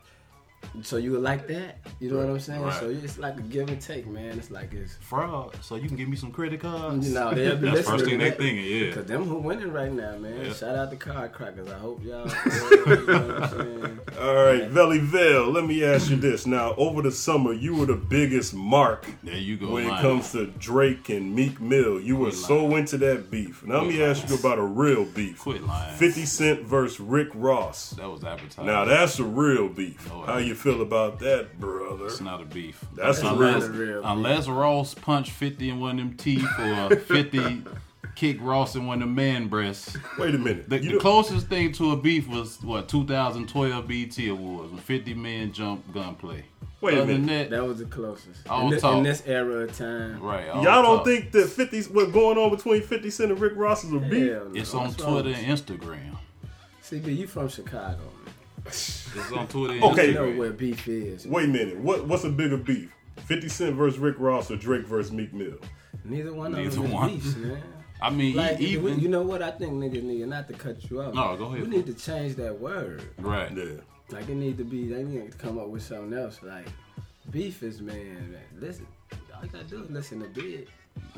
So you would like that? You know what I'm saying? Right. So it's like a give and take, man. It's like it's Fraud. So you can give me some credit cards. you know, they'll be That's the first thing they that. thinking. Yeah. Cause them who winning right now, man. Yeah. Shout out to Card Crackers. I hope y'all. you know what I'm saying? All right, Valley Vale. Let me ask you this. Now, over the summer, you were the biggest mark There you go. when it comes to Drake and Meek Mill. You were Quit so into that beef. Now, let me Quit ask you about a real beef. Quit lying. 50 Cent versus Rick Ross. That was advertised. Now, that's a real beef. No, How ain't. You feel about that, brother? It's not a beef. That's a unless, real- real beef. unless Ross punched 50 in one of them teeth or 50 kick Ross in one of them man breasts. Wait a minute. The, the closest thing to a beef was what 2012 BET Awards when 50 men jump gunplay. Wait a Other than minute. that, That was the closest. In, this, in this era of time. right? all Y'all don't talk. think that 50 what's going on between 50 Cent and Rick Ross is a beef? Hell no. it's on What's Twitter and Instagram? you? CB, you from Chicago, man. It's on Twitter. And Okay. Know where beef is. Wait a minute. What what's a bigger beef? 50 Cent versus Rick Ross or Drake versus Meek Mill? Neither one of Neither them is one. beefs, man. I mean, Like, even you know what? I think niggas need not to cut you off. No, go ahead. We need to change that word. right. Yeah. Like it need to be. They need to come up with something else. Like beef is man. man listen, all you gotta do is listen to Big.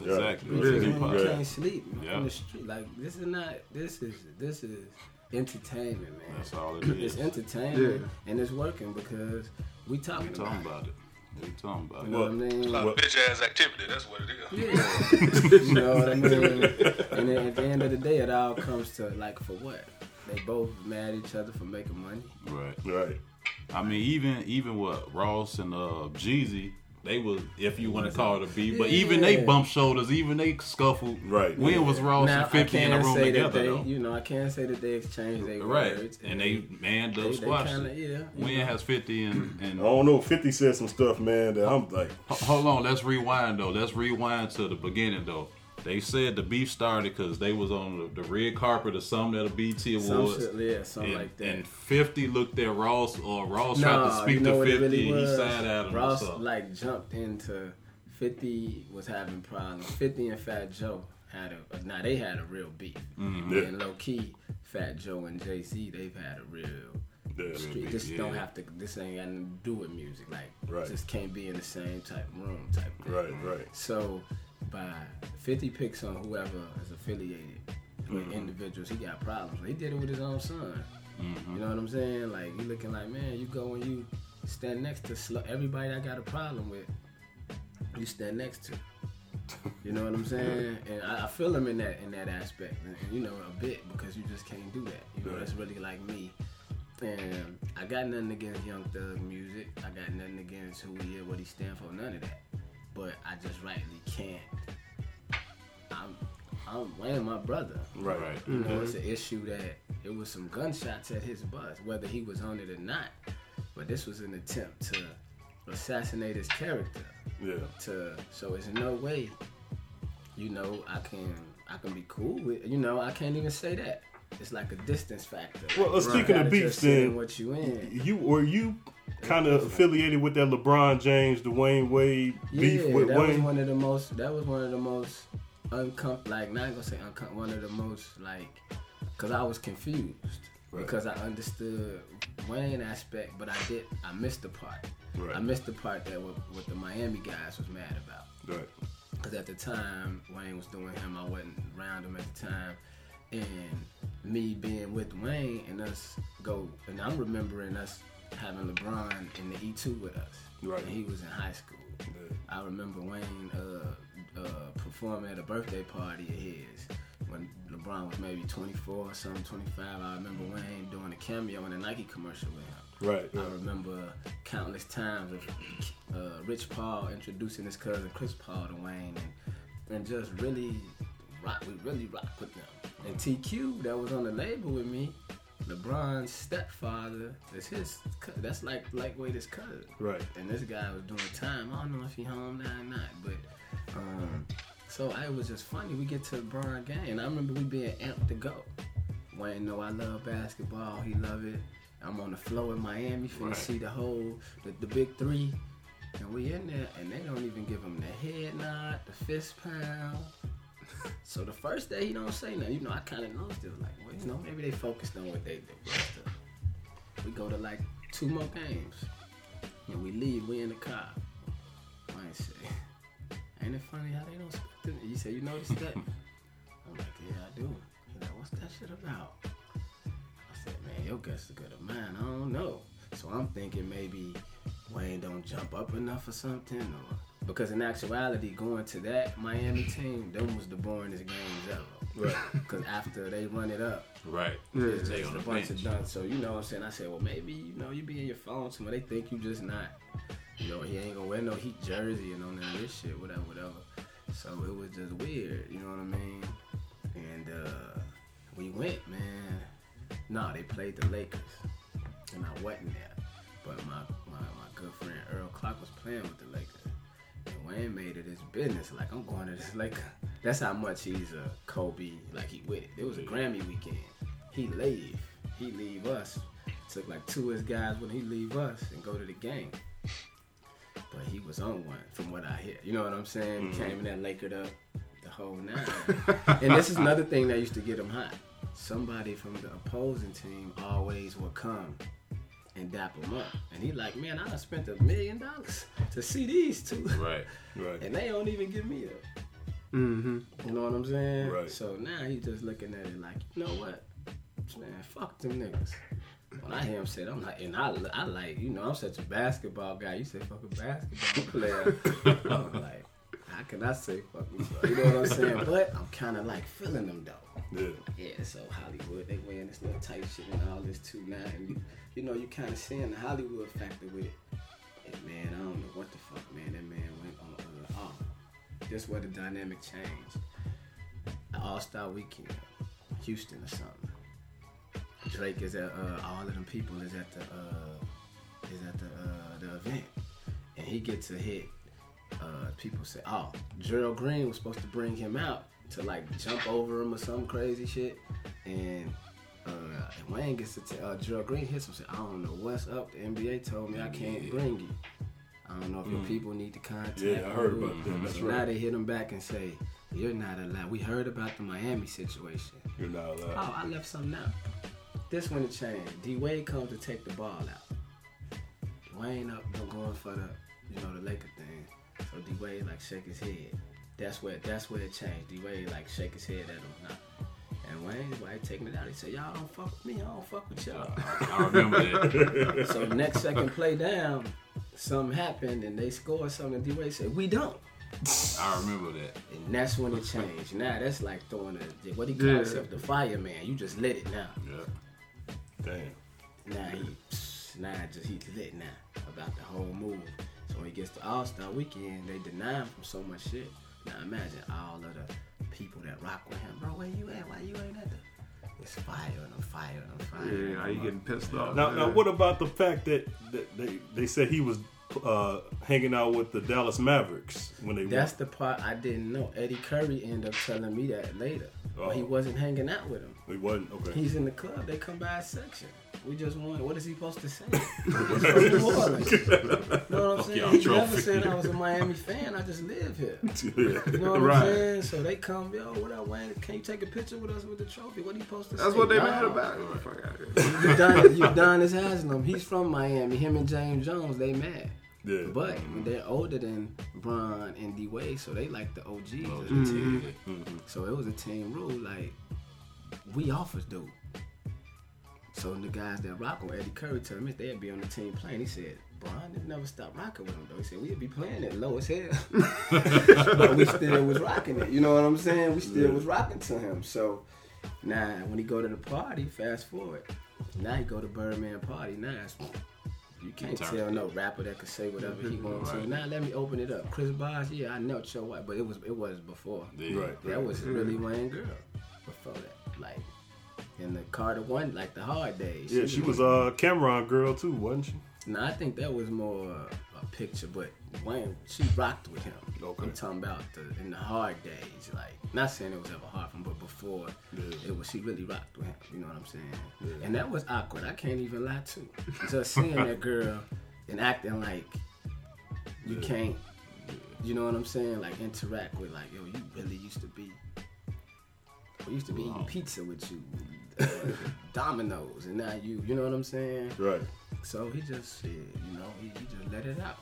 Exactly. Beef is Hip when hop. you can't sleep Yeah. on the street. Like this is not. This is this is entertainment, man. That's all it is. It's entertainment and it's working because we talking, We talking about, about it. We talking about it. it. You know what I mean? A lot of bitch ass activity. That's what it is. Yeah. you know what I mean? And then at the end of the day, it all comes to like for what? They both mad at each other for making money. Right. Right. I mean, even even what Ross and uh Jeezy, they was if you want to call it a beef, but even they Yeah. bump shoulders, even they scuffled. Right. When was Ross now and Fifty in can't a room say that together they, though? you know, I can't say that they exchanged their Right, words. and they man they, dub they squash. it. yeah. you When know. has Fifty and and I don't know. 50 said some stuff, man, that I'm like, Hold on, let's rewind though. Let's rewind to the beginning though. They said the beef started because they was on the, the red carpet or something at a BET Some Awards. shit, yeah, something and, like that. and 50 looked at Ross, or Ross tried to speak you know to 50, really and he was? side at him. Ross like jumped into 50 was having problems. 50 and Fat Joe had a now they had a real beef. Mm-hmm. Yeah. And low key, Fat Joe and JC, they've had a real yeah. street. beef, This don't have to. This ain't got nothing to do with music. Like, Right. just can't be in the same type of room type thing. Right, right. So, by 50 picks on whoever is affiliated with Mm-hmm. individuals, he got problems. He did it with his own son. Mm-hmm. You know what I'm saying? Like, you looking like, man, you go and you stand next to sl- everybody I got a problem with. You stand next to. You know what I'm saying? And I, I feel him in that in that aspect, and, you know, a bit because you just can't do that. You know, that's really like me. And I got nothing against Young Thug music. I got nothing against who he is, what he stand for, none of that. But I just rightly can't. I'm I'm Wayne, my brother. Right. Right. You know, it's an issue that it was some gunshots at his bus, whether he was on it or not. But this was an attempt to assassinate his character. Yeah. To so it's no way, you know, I can I can be cool with you know, I can't even say that. It's like a distance factor. Well, uh, speaking of beefs, then what you in. you were you kind of affiliated with that LeBron James, Dwyane Wade beef Yeah, with that was one of the most. That was one of the most uncom like not gonna say uncom one of the most like because I was confused Right. because I understood Wayne aspect, but I did I missed the part. Right. I missed the part that what, what the Miami guys was mad about. Right. Because at the time, Wayne was doing him. I wasn't around him at the time. And me being with Wayne and us go, and I'm remembering us having LeBron in the E2 with us. Right. He was in high school. Yeah. I remember Wayne uh, uh, performing at a birthday party of his when LeBron was maybe 24 or something, 25. I remember Wayne doing a cameo in a Nike commercial with him. Right. I remember countless times of uh, Rich Paul introducing his cousin Chris Paul to Wayne and, and just really rock. We really rock with them. And TQ that was on the label with me, LeBron's stepfather is his. That's like lightweight his cousin. Right. And this guy was doing time. I don't know if he home now or not, but um, so I, it was just funny. We get to the LeBron game, and I remember we being amped to go. Wayne know I love basketball. He love it. I'm on the floor in Miami finna Right. see the whole the, the big three, and we in there, and they don't even give him the head nod, the fist pound. So the first day he don't say nothing. You know, I kind of know still like, well, you know, maybe they focused on what they did. We go to like two more games, and we leave. We in the car. I say, ain't it funny how they don't speak to me? You say you noticed that? I'm like, yeah, I do. He's like, what's that shit about? I said, man, your guess is good of mine. I don't know. So I'm thinking maybe Wayne don't jump up enough or something, or because in actuality, going to that Miami team, them was the boringest games ever. Right. Because after they run it up, Right. it's They just on a the bunch bench. of done. So you know what I'm saying? I said, well, maybe you know you be in your phone somewhere. They think you just not. You know, he ain't gonna wear no Heat jersey and on none of this shit, whatever, whatever. So it was just weird. You know what I mean? And uh we went, man. No, they played the Lakers, and I wasn't there. But my my, my good friend Earl Clark was playing with the Lakers. Wayne made it his business. Like I'm going to this Laker. That's how much he's a Kobe. Like he with it. It was a Grammy weekend. He leave. He leave us. Took like two of his guys when he leave us and go to the game. But he was on one from what I hear. You know what I'm saying? Mm-hmm. Came in that Lakered up the whole nine. and this is another thing that used to get him hot. Somebody from the opposing team always would come and dap him up. And he like, man, I done spent a million dollars to see these two. Right. Right. And they don't even give me a. Mm-hmm. You know what I'm saying? Right. So now he's just looking at it like, you know what? Man, fuck them niggas. When I hear him say, that, I'm like, and I, I like, you know, I'm such a basketball guy. You say fuck a basketball player. I'm like, how can I say fuck you? You know what I'm saying? But I'm kind of like feeling them though. Yeah. Yeah, so Hollywood, they wearing this little tight shit and all this too now. And you, know, you kind of seeing the Hollywood factor with it. And man, I don't know what the fuck, man. That man went on uh, off. This where the dynamic changed. All Star Weekend, Houston or something. Drake is at uh, all of them people is at the uh, is at the uh, the event, and he gets a hit. Uh, people say, "Oh, Gerald Green was supposed to bring him out to like jump over him or some crazy shit," and uh, Wayne gets to t- uh, Gerald Green hits him. Say, "I don't know what's up. The NBA told me I can't bring you. I don't know if your people need to contact Yeah, I heard you." about that. That's so now right. they hit him back and say, "You're not allowed. We heard about the Miami situation. You're not allowed. Oh, I left something out. This one to change. D Wade comes to take the ball out. Wayne up and going for the, you know, the Laker thing. So D Wade like shake his head. That's where that's where it changed. D Wade like shake his head at him. Nah. And Wayne, why he taking it out? He said, "Y'all don't fuck with me. I don't fuck with y'all." I remember that. so next second play down, something happened and they scored something. And D Wade said, "We don't." I remember that. And that's when it changed. Now that's like throwing a what he call Yeah. himself the fireman. You just lit it now. Yeah. Damn. Now he now just he lit now about the whole move. So when he gets to All Star Weekend, they deny him from so much shit. Now imagine all of the people that rock with him, bro. Where you at? Why you ain't at the? It's fire and I'm fire and I'm fire. Yeah, are you getting pissed off? Now, now, what about the fact that, that they they said he was uh, hanging out with the Dallas Mavericks when they That's won? the part I didn't know. Eddy Curry ended up telling me that later. But he Oh. wasn't hanging out with him. He wasn't okay. He's in the club. They come by a section. We just won. What is he supposed to say? He's from New Orleans. You know what I'm saying? He never said I was a Miami fan. I just live here. You know what Right. I'm saying? So they come, yo, what up, Wayne? Can you take a picture with us with the trophy? What are you supposed to say? That's what they Nah. mad about. Get the fuck out of here. You done, you done as Haslam. He's from Miami. Him and James Jones, they mad. Yeah. But they're older than Bron and D Wade, so they like the OGs Oh, of the yeah. team. Mm-hmm. So it was a team rule, like we offers dude. So the guys that rock with Eddy Curry told me they'd be on the team playing. He said, Bron didn't never stop rocking with him though. He said we'd be playing it low as hell. but we still was rocking it. You know what I'm saying? We still was rocking to him. So now when he go to the party, fast forward. Now he go to Birdman party. Now you can't tell no rapper that could say whatever he wants to. Right. Now let me open it up. Chris Bosh, yeah, I know your wife, but it was it was before. Yeah. Right. That was really Wayne girl before that. Like in the Carter one, like the hard days. Yeah, she was a Cameron girl too, wasn't she? No, I think that was more a picture, but Wayne, she rocked with him. Okay. I'm talking about the in the hard days, like not saying it was ever hard for him, but before Yeah. it was, she really rocked with him. You know what I'm saying? And that was awkward. I can't even lie to. Just seeing that girl and acting like you can't. You know what I'm saying? Like interact with like, yo, you really used to be. We used to be eating pizza with you, Domino's, and now you. You know what I'm saying? Right. So he just said, you know, he, he just let it out.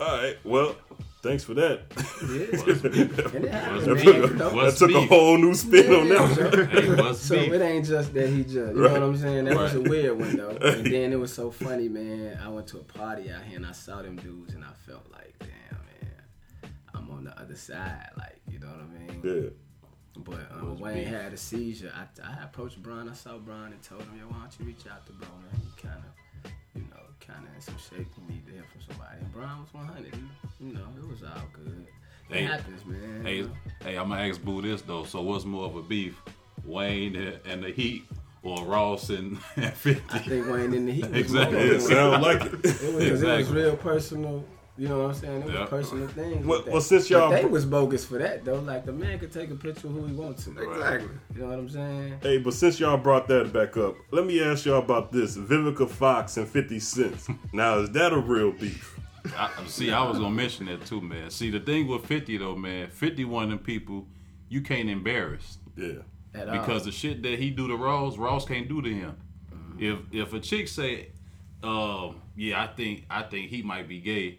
All right. Well, thanks for that. Yeah. and it happens, that took, a, that took a whole new spin on that. one. So it ain't just that he just, you know what I'm saying? That was a weird one though. And then it was so funny, man. I went to a party out here and I saw them dudes and I felt like, damn, man, I'm on the other side. Like, you know what I mean? Yeah. But um, Wayne beef. had a seizure. I, I approached Brian. I saw Brian and told him, yo, why don't you reach out to bro, man? He kind of, you know, kind of in some shape. He need to hear from somebody. And Brian was 100. He, you know, it was all good. Hey, it happens, man. Hey, you know? hey, I'm gonna ask Boo this though. So what's more of a beef, Wayne and- and the Heat, or Ross and, and Fifty? I think Wayne in the heat. Was Exactly. more Yeah, of a- sound like it. It was, 'cause it was real personal. You know what I'm saying? It was Yeah. personal things. Well- with well, since y'all- they was bogus for that though. Like the man could take a picture of who he wants to. Exactly. You know what I'm saying? Hey, but since y'all brought that back up, let me ask y'all about this: Vivica Fox and Fifty Cent. Now, is that a real beef? I, see, I was gonna mention that too, man. See, the thing with Fifty though, man, Fifty one of them people you can't embarrass Yeah. At all. because the shit that he do to Ross, Ross can't do to him. If if a chick say, um, yeah, I think I think he might be gay,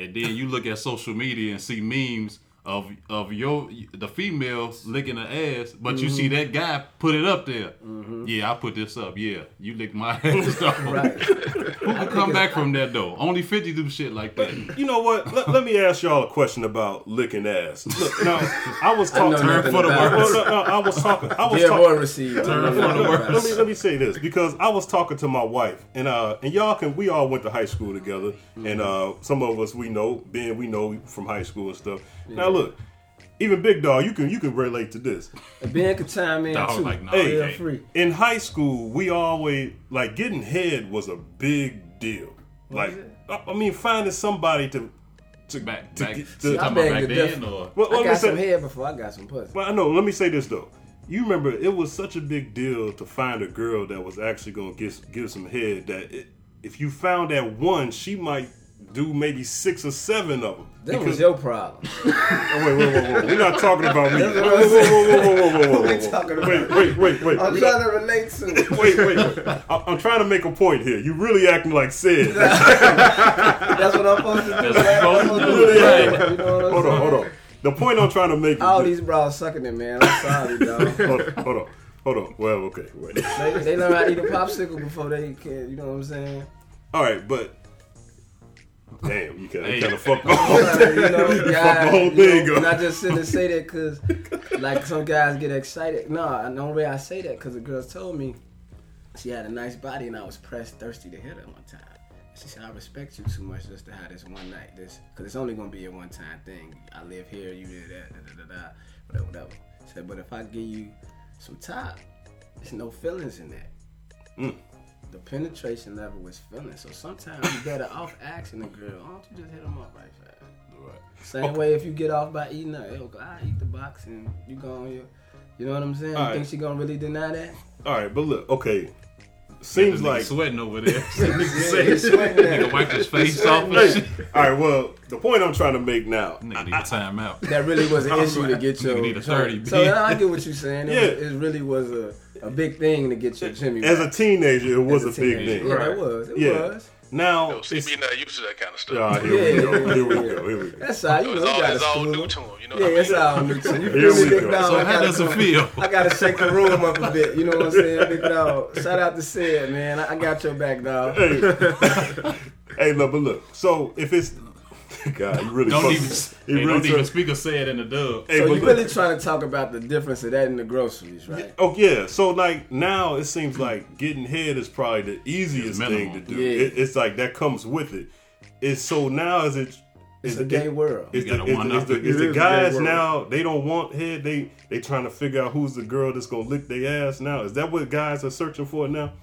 and then you look at social media and see memes of of your the female licking her ass, but you see that guy put it up there. Yeah, I put this up. Yeah, you lick my ass. dog. right. I come back from that though. Only fifty do shit like that. You know what? Let, let me ask y'all a question about licking ass. Look, now I was talking. nothing for the about Well, no, no, I was talking. I was Give talking. or receive. Turn for the worst. let me let me say this because I was talking to my wife and uh and y'all can we all went to high school together and uh some of us we know being we know from high school and stuff. Now look, even Big Dog, you can you can relate to this. Ben could chime in Dog too. like, nah, Hey, he free. In high school, we always like getting head was a big deal. Like? I I mean, finding somebody to to Back to back. get- you to- talking beg about back then or Well, I got say- some head before I got some pussy. Well, I know. Let me say this though. You remember it was such a big deal to find a girl that was actually gonna give give some head. That it, if you found that one, she might do maybe six or seven of them. That was your problem. Oh, wait, wait, wait, wait. We're not talking about me. Whoa, That's whoa, whoa, whoa, whoa, whoa, whoa, whoa, talking about- Wait, wait, wait, wait. I'm We're trying not- to relate to. Wait, wait, wait. I- I'm trying to make a point here. You really acting like Sid. That's what I'm supposed to do. That's what man. you're supposed to do, supposed right. You know what I'm hold on, hold on. The point I'm trying to make is All this. these bras sucking it, man. I'm sorry, dog. hold, on, hold on, hold on. Well, okay. Wait. They, they learn how to eat a popsicle before they can. You know what I'm saying? All right, but Damn, you kind Hey. of fucked you know, the guys, whole you thing know, up. and I just sit and say that because, like, some guys get excited. No, I- the only way I say that because the girls told me she had a nice body and I was pressed, thirsty to hit her one time. She said, "I respect you too much just to have this one night, this because it's only gonna be a one time thing. I live here, you did that, da da da da, whatever, whatever." She said, "But if I give you some top, there's no feelings in that." Mm. The penetration level was feeling. So sometimes you better off asking the girl, why don't you just hit them up right fast? Right. Same way if you get off by eating her, yo, I eat the box and you go on your, you know what I'm saying? All you right. think she gonna really deny that? All right, but look, okay. Seems Nigga like sweating over there. Yeah, he's sweating Nigga that. wipe his face off and Hey, all right. Well, the point I'm trying to make now. Nigga need a timeout. That really was an issue to get your. Nigga need a 30 So I get what you're saying. It, Yeah. was, it really was a, a big thing to get your Jimmy. As a teenager, it was As a big thing. Yeah, Right. it was. It Yeah. was. Now, Yo, see, it's, me not used to that kind of stuff. Ah, here we Yeah, go. yeah, Here we go. Here we go. That's how you it's know. all, it's all new to him. You know Yeah, what I it's all new to you. Here we go. dog? So how does it feel? I gotta shake the room up a bit. You know what I'm saying, big dog? Shout out to Sid, man. I, I got your back, dog. Hey, hey, look, but look. So if it's, God, you really Don't fucked- even, you hey, really don't even speak or say it in the dub. Hey, So but you look- really trying to talk about the difference of that in the groceries, right? Oh yeah, so like now it seems like getting head is probably the easiest thing to do. Yeah. It, it's like that comes with it. It's so now is it? It's is a it- gay world. Is the, gotta is, is the, it. is the is a gay guys world. now they don't want head they they trying to figure out who's the girl that's gonna lick their ass now is that what guys are searching for now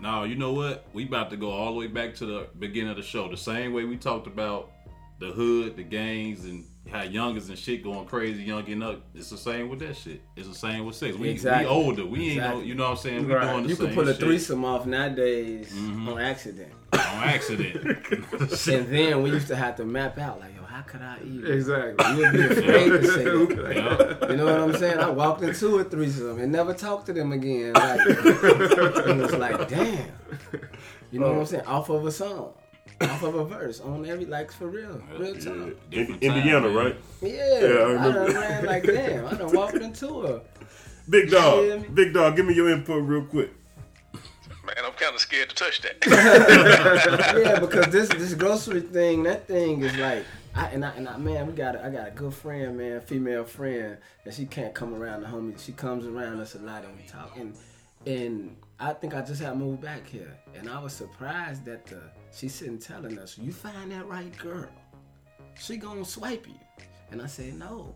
No, you know what? We about to go all the way back to the beginning of the show. The same way we talked about the hood, the gangs, and how youngers and shit going crazy, young getting up. It's the same with that shit. It's the same with sex. We, Exactly. we older. We ain't know. Exactly. You know what I'm saying? We Right. doing the You same can put a shit Mm-hmm. threesome off nowadays on accident. on accident. And then we used to have to map out, like, yo, how could I eat? Exactly. You'd be afraid to say that. yeah. You know what I'm saying? I walked into a threesome and never talked to them again. Like, it was like, damn. You know what I'm saying? Off of a song, off of a verse, on every like for real, real time. In, Different time, Indiana man. right Yeah, Yeah, I I, remember. done ran like damn. I done walked into a. big dog big dog give me your input real quick Man, I'm kind of scared to touch that. yeah, because this this grocery thing, that thing is like, I and I and I man, we got a, I got a good friend, man, female friend, and she can't come around the homie. She comes around us a lot and we talk, and and I think I just had moved back here, and I was surprised that the she's sitting telling us, you find that right girl, she gonna swipe you, and I said no,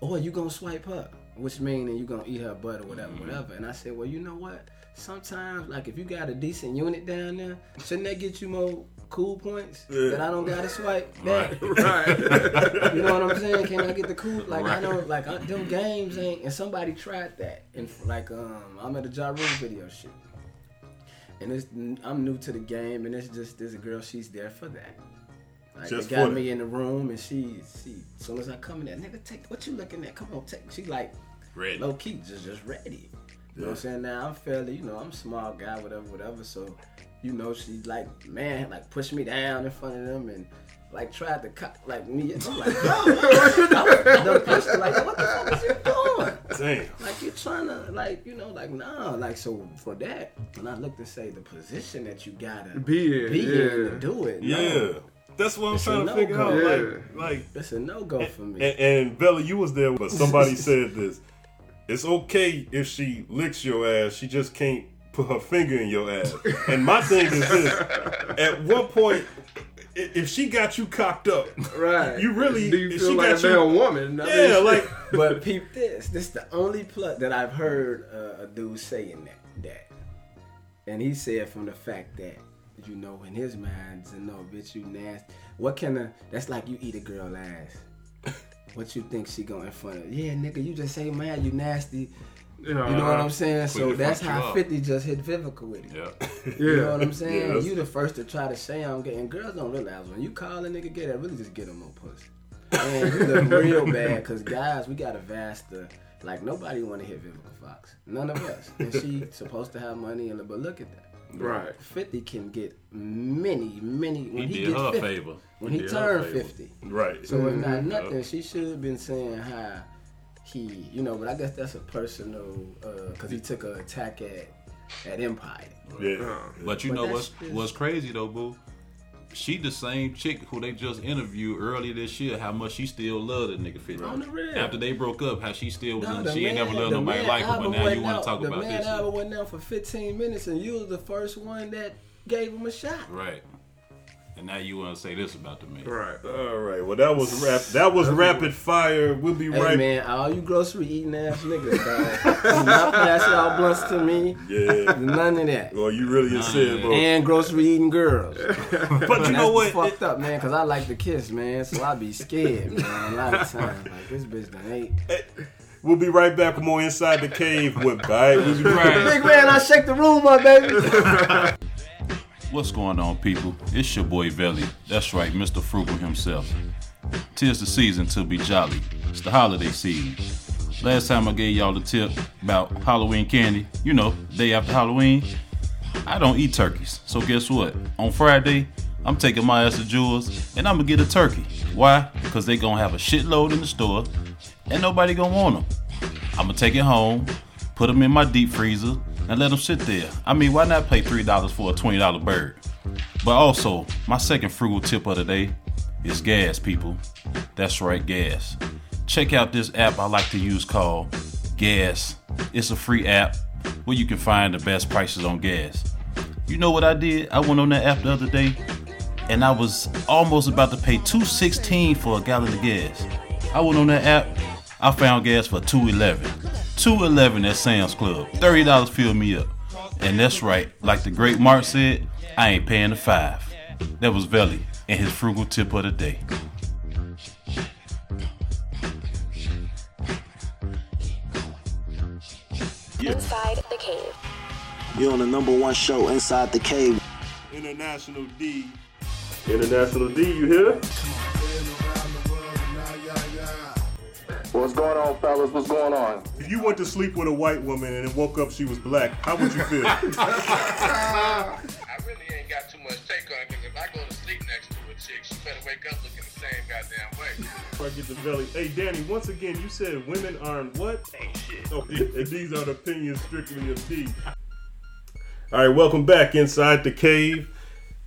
or you gonna swipe her, which meaning you gonna eat her butt or whatever, whatever. And I said, well, you know what? Sometimes, like if you got a decent unit down there, shouldn't that get you more cool points that I don't gotta swipe back? Right. You know what I'm saying? Can I get the cool? Like I Right. don't like I, them games ain't. And somebody tried that. And like um, I'm at a Ja Rule video shoot, and it's I'm new to the game, and it's just there's a girl. She's there for that. Like Just they got me in the room, and she she. As soon as I come in there, nigga, take what you looking at? Come on, take. She like Ready. low key, just just ready. You know what I'm saying? Now I'm fairly, you know, I'm a small guy, whatever, whatever. So, you know, she like, man, like push me down in front of them and like tried to cut like me. I'm like, bro, I done pushed her, like, what the fuck is you doing? damn Like you're trying to like, you know, like nah, like so for that, when I look to say the position that you gotta Be in, be in to do it, no. yeah that's what I'm It's trying to figure out no-go. like like it's a no go for me. And, and Bella, you was there, but somebody said this. It's okay if she licks your ass. She just can't put her finger in your ass. And my thing is this: at one point, i- if she got you cocked up, Right. You really- Do you feel she like a got you- male woman? I yeah, mean, like But peep this. This is the only plot that I've heard uh, a dude saying that. That, and he said from the fact that you know in his mind, to know, bitch, you nasty. What kind of? That's like you eat a girl ass. What you think she going in front of? Yeah, nigga, you just say, man, you nasty. You know, You know what I'm saying? So that's fuck you how up. 50 just hit Vivica with it. Yeah. You know what I'm saying? Yeah, you the first to try to say I'm getting girls don't realize when you call a nigga gay, that really just get them more pussy. And you look real bad because guys, we got a vast, uh, like nobody want to hit Vivica Fox. None of us. And she supposed to have money, and but look at that. Right. 50 can get many, many. He When he, did gets her 50, favor. When he, did her turned favor. 50. right. So if not nothing, Yeah. she should have been saying how he, you know, but I guess that's a personal, uh, because he took an attack at, at Empire. yeah. But you But know what's just- what's crazy though, boo? she the same chick who they just interviewed earlier this year. How much she still loved the nigga 50. On the real. After they broke up, how she still was. No, in, the she ain't never loved the nobody man like her. But now you want out- to talk the about man this. album went down for 15 minutes, and you was the first one that gave him a shot. Right. And now you want to say this about the man. Right. All right. Well, that was rap. That was rapid fire. We'll be Hey right. man, all you grocery eating ass niggas, dog. Do not pass y'all blunts to me. Yeah. None of that. Well, you really said, bro. And grocery eating girls. But you know what? Fucked up, man, because I like to kiss, man. So I be scared, man. A lot of times, like this bitch done ate. Eh, we'll be right back with more Inside the Cave with Bite. We'll be right Big man, I shake the room up, baby. What's going on, people? It's your boy Velly. That's right, Mr. Frugal himself. Tis the season to be jolly. It's the holiday season. Last time I gave y'all the tip about Halloween candy, you know, day after Halloween, I don't eat turkeys. So guess what? On Friday, I'm taking my ass to Jewel's and I'm gonna get a turkey. Why? Because they gonna have a shitload in the store and nobody gonna want them. I'm gonna take it home, put them in my deep freezer, and let them sit there. I mean, why not pay three dollars for a twenty dollar bird? But also, my second frugal tip of the day is gas, people. That's right, gas. Check out this app I like to use called Gas. It's a free app where you can find the best prices on gas. You know what I did? I went on that app the other day and I was almost about to pay 216 for a gallon of gas. I went on that app, I found gas for 211. 211 at Sam's Club. $30 filled me up. And that's right, like the great Mark said, I ain't paying the five. That was Velly and his frugal tip of the day. Inside the cave. You're on the number one show inside the cave. International D. International D, you here? What's going on, fellas? What's going on? If you went to sleep with a white woman and then woke up she was black, how would you feel? I really ain't got too much take on it because if I go to sleep next to a chick, she better wake up looking the same goddamn way. Before I get the belly. Hey, Danny, once again, you said women aren't what? Ain't shit. Oh, and these are the opinions strictly of D. All right, welcome back inside the cave.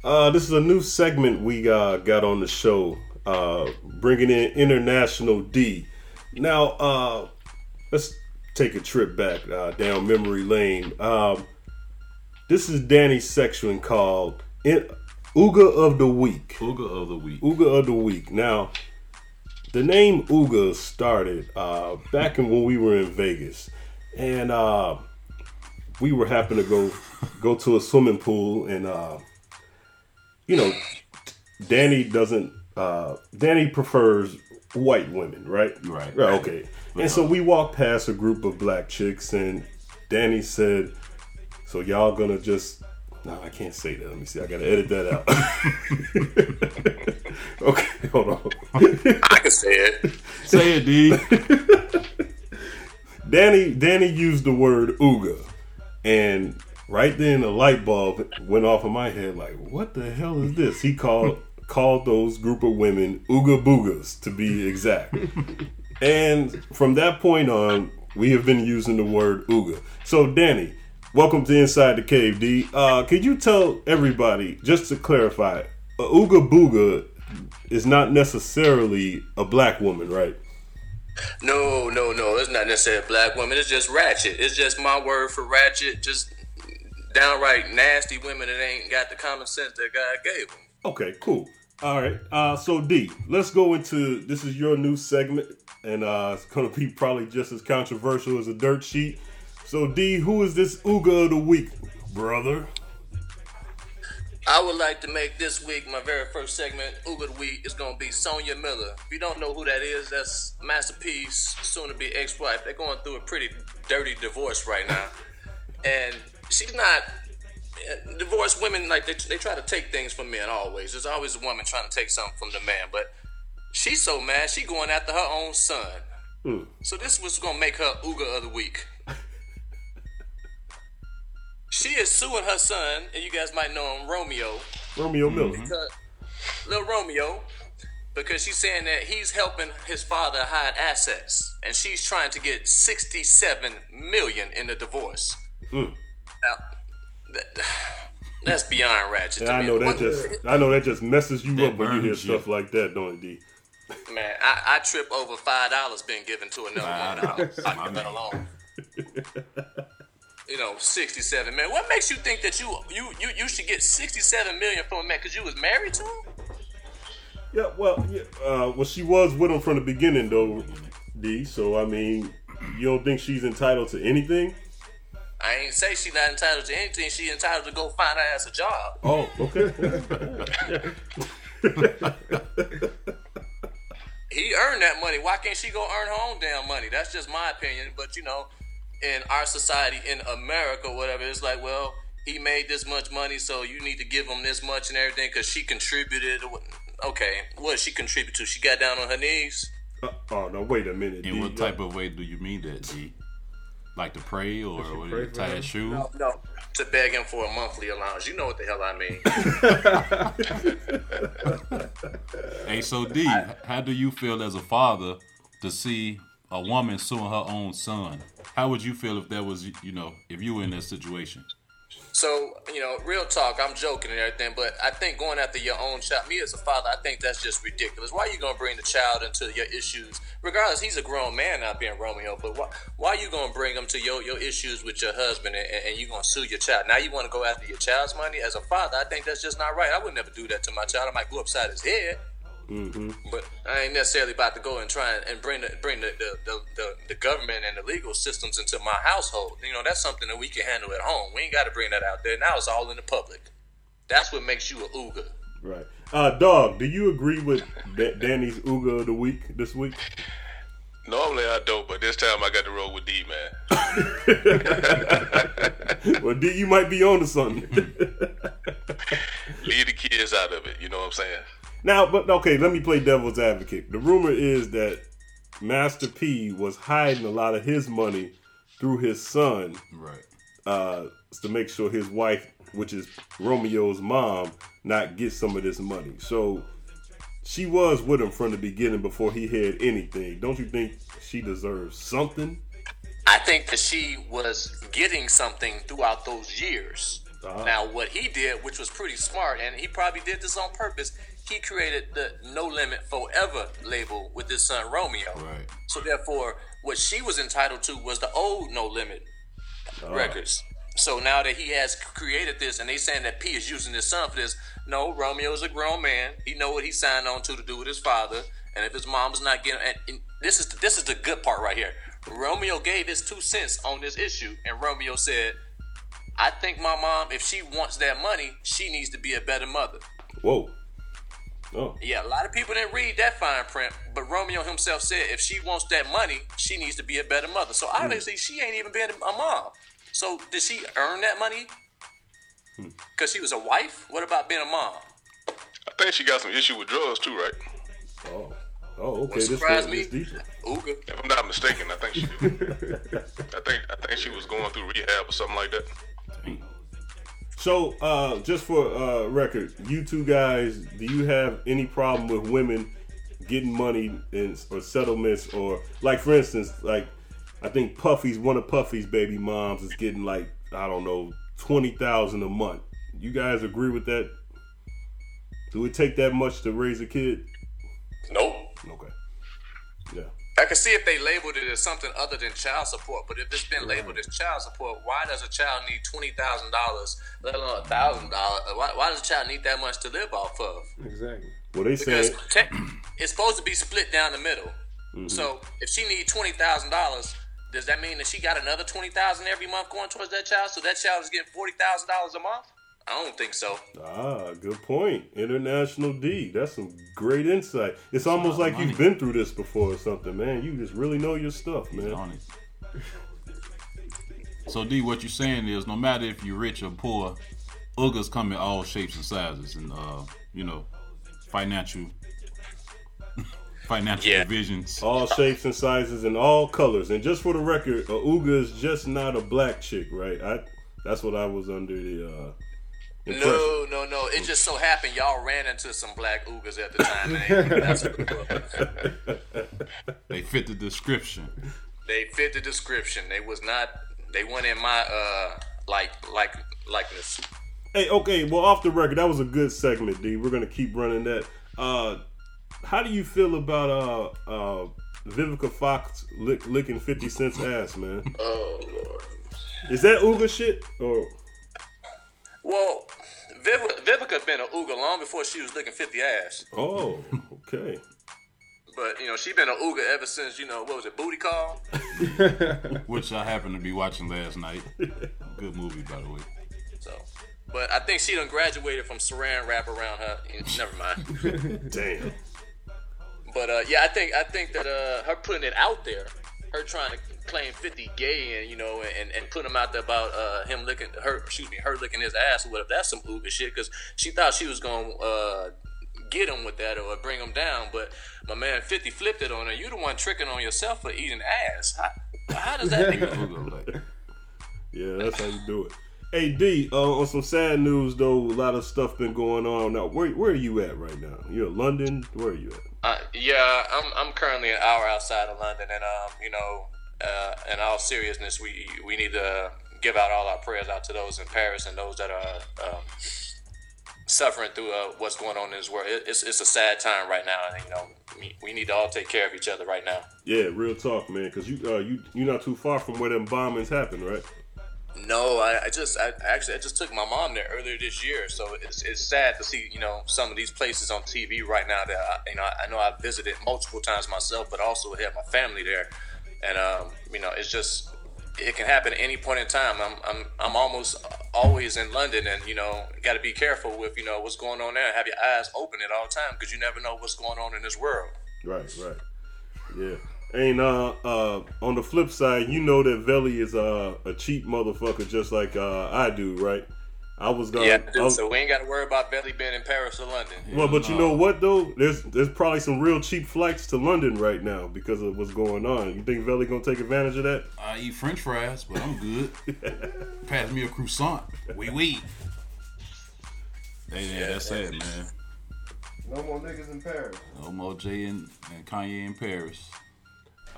Uh, this is a new segment we uh, got on the show, uh, bringing in International D. Now, uh, let's take a trip back uh, down memory lane. Um, this is Danny's section called In- Ooga of the Week. Ooga of the week. Ooga of the Week. Now, the name Ooga started uh, back in when we were in Vegas, and uh, we were happen to go go to a swimming pool, and uh, you know, Danny doesn't. Uh, Danny prefers white women, right? Right. Right. Okay. And so uh-huh. we walked past a group of black chicks, and Danny said, "So y'all gonna just." No, I can't say that. Let me see. I gotta edit that out. okay, hold on. I can say it. Say it, D. Danny Danny used the word ooga, and right then a light bulb went off in my head. Like, what the hell is this? He called called those group of women ooga boogas to be exact. and from that point on, we have been using the word ooga. So, Danny, welcome to Inside the Cave. D, uh, could you tell everybody just to clarify, a ooga booga is not necessarily a black woman, right? No, no, no. It's not necessarily a black woman. It's just ratchet. It's just my word for ratchet. Just downright nasty women that ain't got the common sense that God gave them. Okay, cool. All right. Uh, so D, let's go into this is your new segment, and uh, it's gonna be probably just as controversial as a dirt sheet. So D, who is this Uga of the week, brother? I would like to make this week my very first segment, Uga of the Week, is to be Sonya Miller. If you don't know who that is, that's Master P's, soon to be ex wife. They're going through a pretty dirty divorce right now. And she's not. Uh, Divorced women, like, they, they try to take things from men always. There's always a woman trying to take something from the man. But she's so mad, she going after her own son. So this was going to make her Uga of the Week. She is suing her son, and you guys might know him, Romeo. Romeo Miller. Because, little Romeo, because she's saying that he's helping his father hide assets, and she's trying to get sixty-seven million in the divorce. Mm. Now, that, That's beyond ratchet. to I know that just I know that just messes you up when you hear you. stuff like that, don't it, D? Man, I, I trip over five dollars being given to another Five woman. dollars. I My leave man. alone. You know, sixty-seven million. What makes you think that you you you, you should get sixty-seven million from a man because you was married to him? Yeah, well, yeah, uh, well, she was with him from the beginning, though, D. So I mean, you don't think she's entitled to anything? I ain't say she not entitled to anything. She entitled to go find her ass a job. Oh, okay. He earned that money. Why can't she go earn her own damn money? That's just my opinion. But you know, in our society, in America, whatever, it's like, well, he made this much money, so you need to give him this much and everything because she contributed. Okay, what did she contribute to? She got down on her knees. Uh, oh no, wait a minute. In D. what type of way do you mean that, D? Like to pray or what, pray for tie him? his shoe? No, no, to beg him for a monthly allowance. You know what the hell I mean. Hey, so D, how do you feel as a father to see a woman suing her own son? How would you feel if that was, you know, if you were in that situation? So, you know, real talk, I'm joking and everything, but I think going after your own child, me as a father, I think that's just ridiculous. Why are you going to bring the child into your issues? Regardless, he's a grown man not being Romeo, but why, why are you going to bring him to your, your issues with your husband and, and you going to sue your child? Now you want to go after your child's money? As a father, I think that's just not right. I would never do that to my child. I might go upside his head. But I ain't necessarily about to go and try and, and bring the bring the the, the, the the government and the legal systems into my household. You know, that's something that we can handle at home. We ain't got to bring that out there. Now it's all in the public. That's what makes you a Uga. Right. Uh, dog, do you agree with da- Danny's Uga of the week this week? Normally I don't, but this time I got to roll with D, man. well, D, you might be on to something. Leave the kids out of it. You know what I'm saying? Now, but okay, let me play devil's advocate. The rumor is that Master P was hiding a lot of his money through his son Right. uh, to make sure his wife, which is Romeo's mom, not get some of this money. So she was with him from the beginning before he had anything. Don't you think she deserves something? I think that she was getting something throughout those years. Uh-huh. Now, what he did, which was pretty smart, and he probably did this on purpose, he created the No Limit Forever label with his son Romeo. Right. So therefore, what she was entitled to was the old No Limit records. So now that he has created this, and they saying that P is using his son for this, no, Romeo's a grown man. He know what he signed on to to do with his father, and if his mom's not getting, and, and this is this is the good part right here. Romeo gave his two cents on this issue, and Romeo said, "I think my mom, if she wants that money, she needs to be a better mother." Whoa. Oh. Yeah, a lot of people didn't read that fine print, but Romeo himself said if she wants that money, she needs to be a better mother. So hmm. obviously, she ain't even been a mom. So did she earn that money? Hmm. Because she was a wife? What about being a mom? I think she got some issue with drugs too, right? Oh. Oh, okay. What This surprised this me? deeper. Uga. If I'm not mistaken, I think she. I think I think she was going through rehab or something like that. So, uh, just for uh, record, you two guys, do you have any problem with women getting money in, or settlements, or like for instance, like I think Puffy's one of Puffy's baby moms is getting like I don't know twenty thousand a month. You guys agree with that? Do it take that much to raise a kid? Nope. Okay. Yeah. I can see if they labeled it as something other than child support, but if it's been labeled as child support, why does a child need twenty thousand dollars, let alone a thousand dollars? Why, why does a child need that much to live off of? Exactly. Well, they Because saying tech, it's supposed to be split down the middle. Mm-hmm. So if she need twenty thousand dollars, does that mean that she got another twenty thousand every month going towards that child? So that child is getting forty thousand dollars a month? I don't think so. Ah, good point. International D. That's some great insight. It's almost like money. you've been through this before or something, man. You just really know your stuff, man. on it. So D, what you're saying is, no matter if you're rich or poor, Ugas come in all shapes and sizes, and uh, you know, financial, financial Yeah. divisions. All shapes and sizes and all colors. And just for the record, a Uga is just not a black chick, right? I that's what I was under the uh impression. No, no, no. It just so happened y'all ran into some black Ugas at the time. and That's what. They fit the description. They fit the description. They was not. They weren't in my uh like like likeness. Hey, okay, well, off the record, that was a good segment, D. We're gonna keep running that. Uh, how do you feel about uh uh Vivica Fox lick, licking Fifty Cent's ass, man? Oh lord. Is that Uga shit or? Well, Viv- Vivica been a Ooga long before she was looking 50 ass. Oh, okay. But you know, she been a Ooga ever since you know what was it, Booty Call? Which I happened to be watching last night. Good movie, by the way. So, but I think she done graduated from Saran wrap around her. Never mind. Damn. But uh, yeah, I think I think that uh, her putting it out there, her trying to claim 50 gay and you know and, and putting him out there about uh, him licking her, excuse me, her licking his ass or whatever. That's some ooga shit because she thought she was gonna uh, get him with that or bring him down. But my man 50 flipped it on her. You the one tricking on yourself for eating ass. How, how does that you? Yeah, that's how you do it. Hey D, uh, on some sad news though, a lot of stuff been going on. Now, where where are you at right now? You're in London. Where are you at? Uh, yeah, I'm I'm currently an hour outside of London, and um, you know, uh, in all seriousness, we we need to give out all our prayers out to those in Paris and those that are um, suffering through uh, what's going on in this world. It, it's it's a sad time right now, and you know, we, need to all take care of each other right now. Yeah, real talk, man. Because you uh, you you're not too far from where them bombings happen, right? No, I, I just I actually I just took my mom there earlier this year, so it's, it's sad to see you know some of these places on TV right now that I, you know I know I've visited multiple times myself, but also have my family there, and um, you know it's just it can happen at any point in time. I'm I'm I'm almost always in London, and you know got to be careful with you know what's going on there. Have your eyes open at all time because you never know what's going on in this world. Right, right. Yeah. Ain't uh uh on the flip side, you know that Velly is uh, a cheap motherfucker just like uh I do, right? I was gonna yeah, I dude, was- so we ain't got to worry about Belly being in Paris or London. well, but you know what though? There's there's probably some real cheap flights to London right now because of what's going on. You think Velly gonna take advantage of that? I eat French fries, but I'm good. Pass me a croissant. We we. Hey, yeah, that's sad, man. No more niggas in Paris. No more Jay and, and Kanye in Paris.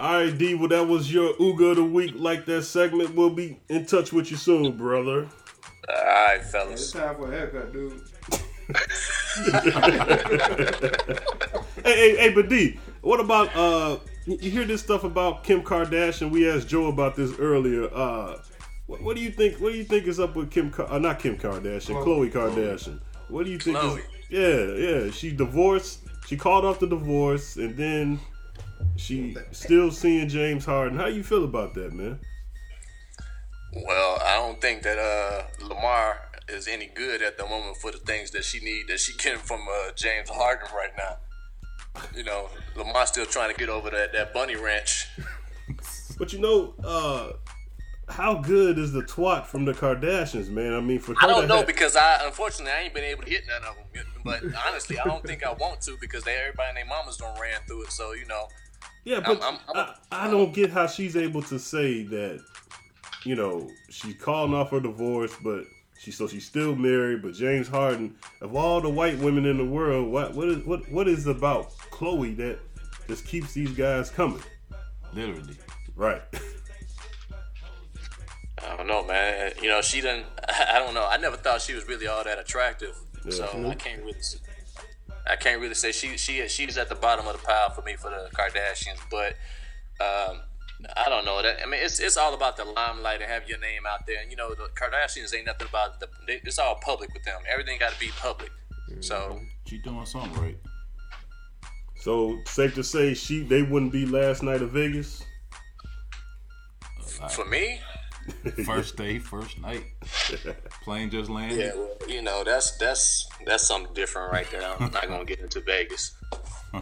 All right, D. Well, that was your Uga of the week. Like that segment, we'll be in touch with you soon, brother. All right, fellas. It's fellas. time for a haircut, dude. Hey, hey, hey, but D, what about uh? You you hear this stuff about Kim Kardashian? We asked Joe about this earlier. Uh, what, what do you think? What do you think is up with Kim? Ka- Uh, not Kim Kardashian, Khloe Kardashian. What do you think? Khloe. Is, yeah, yeah. She divorced. She called off the divorce, and then she still seeing James Harden. How you feel about that, man? Well, I don't think that uh, Lamar is any good at the moment for the things that she need that she getting from uh, James Harden right now. You know, Lamar's still trying to get over that, that bunny ranch. But you know, uh, how good is the twat from the Kardashians, man? I mean, for I don't know because I unfortunately I ain't been able to hit none of them. But honestly, I don't think I want to because they, everybody and their mamas don't ran through it. So you know, Yeah, I'm- but I'm- I'm I, I don't get how she's able to say that. You know, she's calling off her divorce, but she so she's still married. But James Harden, of all the white women in the world, what what is what what is about Khloe that just keeps these guys coming? Literally. Right. I don't know, man. You know, she didn't. I don't know. I never thought she was really all that attractive. So Yeah. I mm-hmm. can't really. S- I can't really say she she she's at the bottom of the pile for me for the Kardashians, but um, I don't know that. I mean, it's it's all about the limelight and have your name out there. And you know, the Kardashians ain't nothing about the. They, it's all public with them. Everything got to be public. So She doing something right. So safe to say, she they wouldn't be last night of Vegas. for me, First day, first night. Plane just landed. yeah, well, you know, that's that's that's something different right there. I'm not gonna get into Vegas.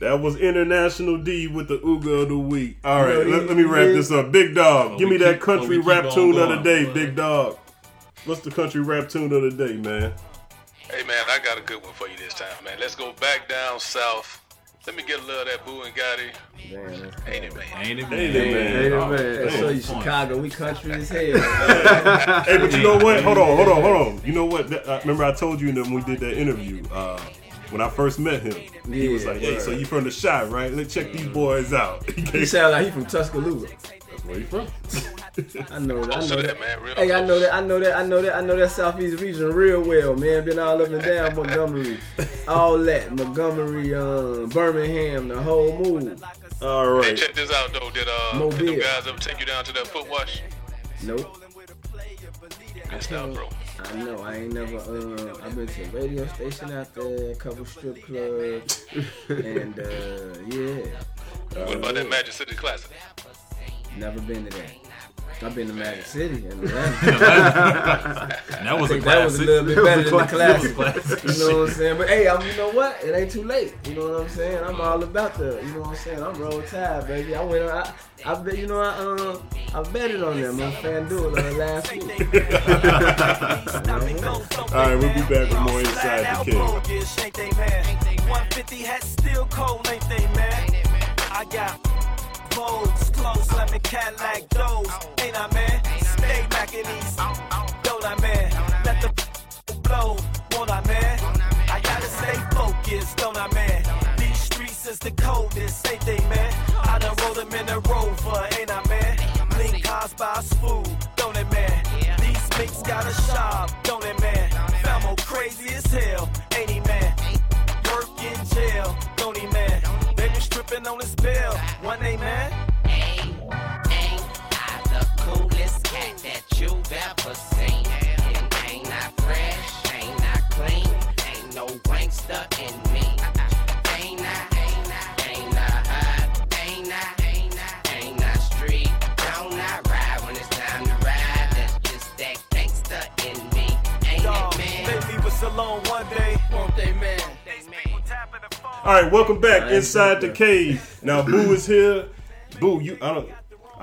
That was International D with the Ooga of the week. All right, let, let me wrap this up. Big Dog, Oh, give we me that country oh, rap on tune of the day, boy. Big Dog. What's the country rap tune of the day, man? Hey man, I got a good one for you this time, man. Let's go back down south. Let me get a little of that Boo and Gotti. Damn, Ain't it, man? Ain't it, man? Ain't man? it, man? Ain't it, man? That's Hey, show you. Chicago. We country as hell. Hey, but you know what? Hold on, hold on, hold on. You know what? That- remember I told you when we did that interview uh, when I first met him. he was like, "Hey, word. so you from the shot, right? Let's check these boys out." he sound like he from Tuscaloosa. That's where you from. I know that. I know that. that, man. Real Hey, I know that. I know that. I know that. I know that southeast region real well, man. Been all up and down Montgomery, all that Montgomery, um, Birmingham, the whole move. All right. Hey, check this out though. Did uh, Mobile. did them guys ever take you down to that foot wash? Nope. Missed out, bro. I know. I ain't never. Uh, I've been to a radio station out there, a couple strip clubs, and uh, yeah, What about that Magic City Classic? Never been to that. I've been to Magic City in Atlanta. That was I a think that was a little bit better than the classic. Classic. You know what I'm saying? But hey, I'm, you know what? It ain't too late. You know what I'm saying? I'm all about the. You know what I'm saying? I'm roll tide, baby. I went. I, I bet. You know I um I betted on them on FanDuel uh, last week. All right, we'll be back with more Inside the Cave. Ain't they, man? 150 hat still cold, ain't they, man? I got Vogues, clothes, lemon Cadillac, those, ain't I, man? Stay back in these, don't I, man? Let the blow, won't I, man? I gotta stay focused, don't I, man? These streets is the coldest, ain't they, man? I done rolled them in a rover, ain't I, man? Link cars by food, don't it, man? These mates got a shop, don't it, man? Famo crazy as hell, ain't he, man? Work in jail, don't he, man? Baby stripping on his one day, man. All right, welcome back inside the cave. Now Boo is here. Boo, you I don't.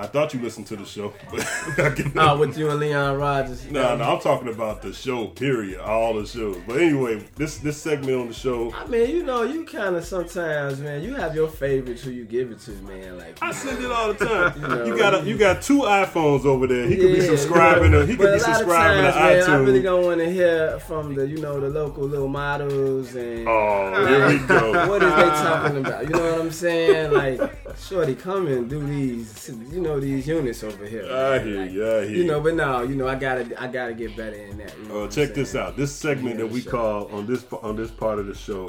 I thought you listened to the show, but I get Oh, with you and Leon Rogers. No, no, I'm talking about the show. Period. All the shows. But anyway, this this segment on the show. I mean, you know, you kind of sometimes, man. You have your favorites who you give it to, man. Like I send it all the time. You know, You got a, you got two iPhones over there. He could be subscribing. you know, to, he could be subscribing times, to man, iTunes. I really don't want to hear from the, you know, the local little models and. Oh, here we go. What is they talking about? You know what I'm saying? Like, shorty, come and do these, you know, these units over here. I hear Like, you. I hear You know, but no, you know, I gotta, I gotta get better than that. You know Uh, I'm check this out. This segment Yeah, that we sure. call on this on this part of the show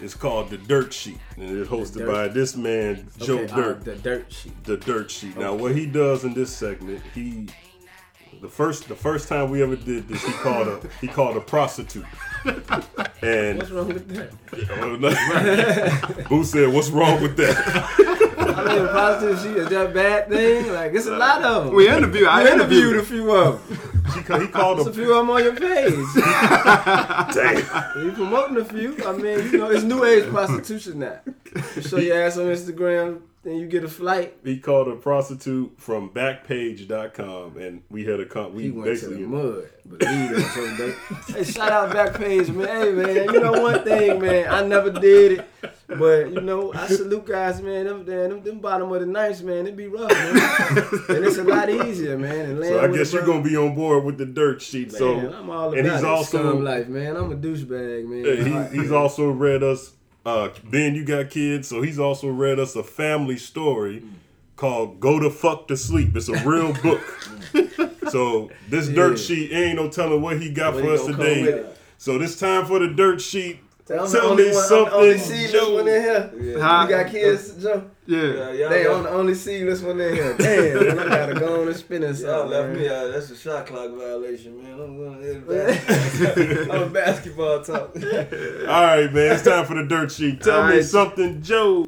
is called the Dirt Sheet, and it's hosted by this man Joe Okay, uh, Dirt. the dirt sheet. the Dirt Sheet. Now, what he does in this segment, he the first the first time we ever did this, he called a he called a prostitute. And What's wrong with that? Boo said, "What's wrong with that?" I mean, prostitute sheet is that bad thing? Like, it's a lot of them. We interviewed. I You interviewed interviewed. a few of them. He, he called There's a a few of them on your page. damn. You promoting a few. I mean, you know, it's new age prostitution now. You show your ass on Instagram, then you get a flight. He called a prostitute from Backpage.com, and we had a con. We He went to basically the mud. Believe it. They, hey, shout out Backpage, man. Hey, man, you know one thing, man. I never did it. But, you know, I salute guys, man. Them, them, them, them bottom of the ninths, man, It'd be rough, man. and it's a lot easier, man. And So I guess you're gonna be on board with the Dirt Sheet. Man, so I'm all about and he's it. also Scum life, man. I'm a douchebag, man. Yeah, he, he's also read us. Uh, ben, you got kids, so he's also read us a family story called "Go to Fuck to Sleep." It's a real book. so this dirt Yeah. sheet ain't no telling what he got What for he us gonna come with today. So this time for the dirt sheet. Tell me, Tell only me one, I'm the something, only seedless Joe. one in here. Huh? You got kids, Joe? Yeah. They on the only seedless one in here. Damn, man, I gotta go on and spin this Y'all out, left man. me out. That's a shot clock violation, man. I'm going to basketball. I'm a basketball talk. All right, man. It's time for the dirt sheet. Tell All me right. something, Joe.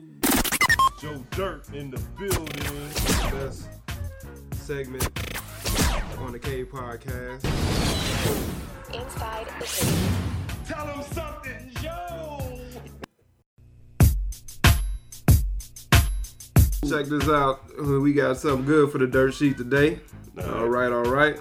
Joe Dirt in the building. Best segment on the K podcast. Inside the cave. Tell them something, Joe. Check this out. We got something good for the dirt sheet today. All right, all right.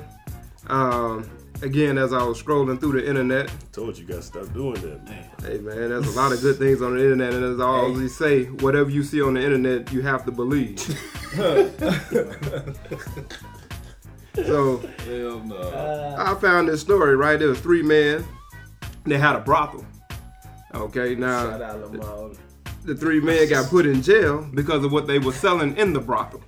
Um, again, as I was scrolling through the internet, Told you, gotta stop doing that, man. hey man, there's a lot of good things on the internet, and as I always say, whatever you see on the internet, you have to believe. so Hell no. I found this story. Right, there was three men. They had a brothel. Okay, now Shout out the three men got put in jail because of what they were selling in the brothel.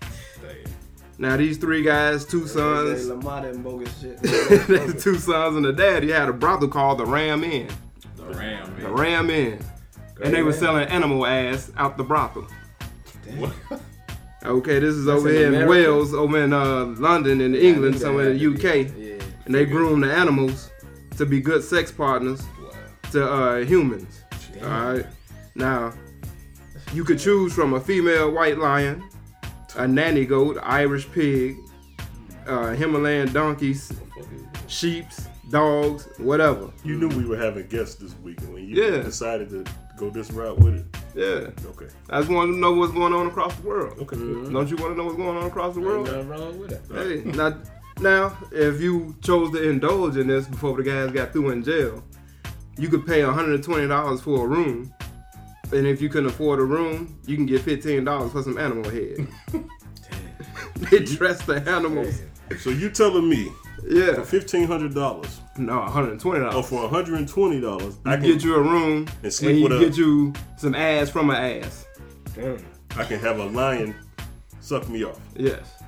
Now these three guys, two sons, Lamar and bogus shit. the two sons and the daddy had a brothel called the Ram Inn. The Ram, Inn. The Ram Inn. And they were selling animal ass out the brothel. What? Okay, this is That's over in here in Wales, over in uh, London, in England, that somewhere in the UK. yeah. And they groom the animals to be good sex partners to uh, humans. All right. Now, you could choose from a female white lion, a nanny goat, Irish pig, uh, Himalayan donkeys, sheeps, dogs, whatever. You knew we were having guests this week when you Yeah. decided to go this route with it. Yeah. Okay. I just want to know what's going on across the world. Okay. Don't you want to know what's going on across the Ain't world? nothing wrong with it. Hey, now, now, if you chose to indulge in this before the guys got through in jail, you could pay $120 for a room. And if you couldn't afford a room, you can get $15 for some animal head. they dress the animals. So you telling me Yeah. for fifteen hundred dollars No, $120. or for hundred and twenty dollars, I can get you a room and and, sleep you with a- get you some ass from an ass. Damn. I can have a lion suck me off. Yes.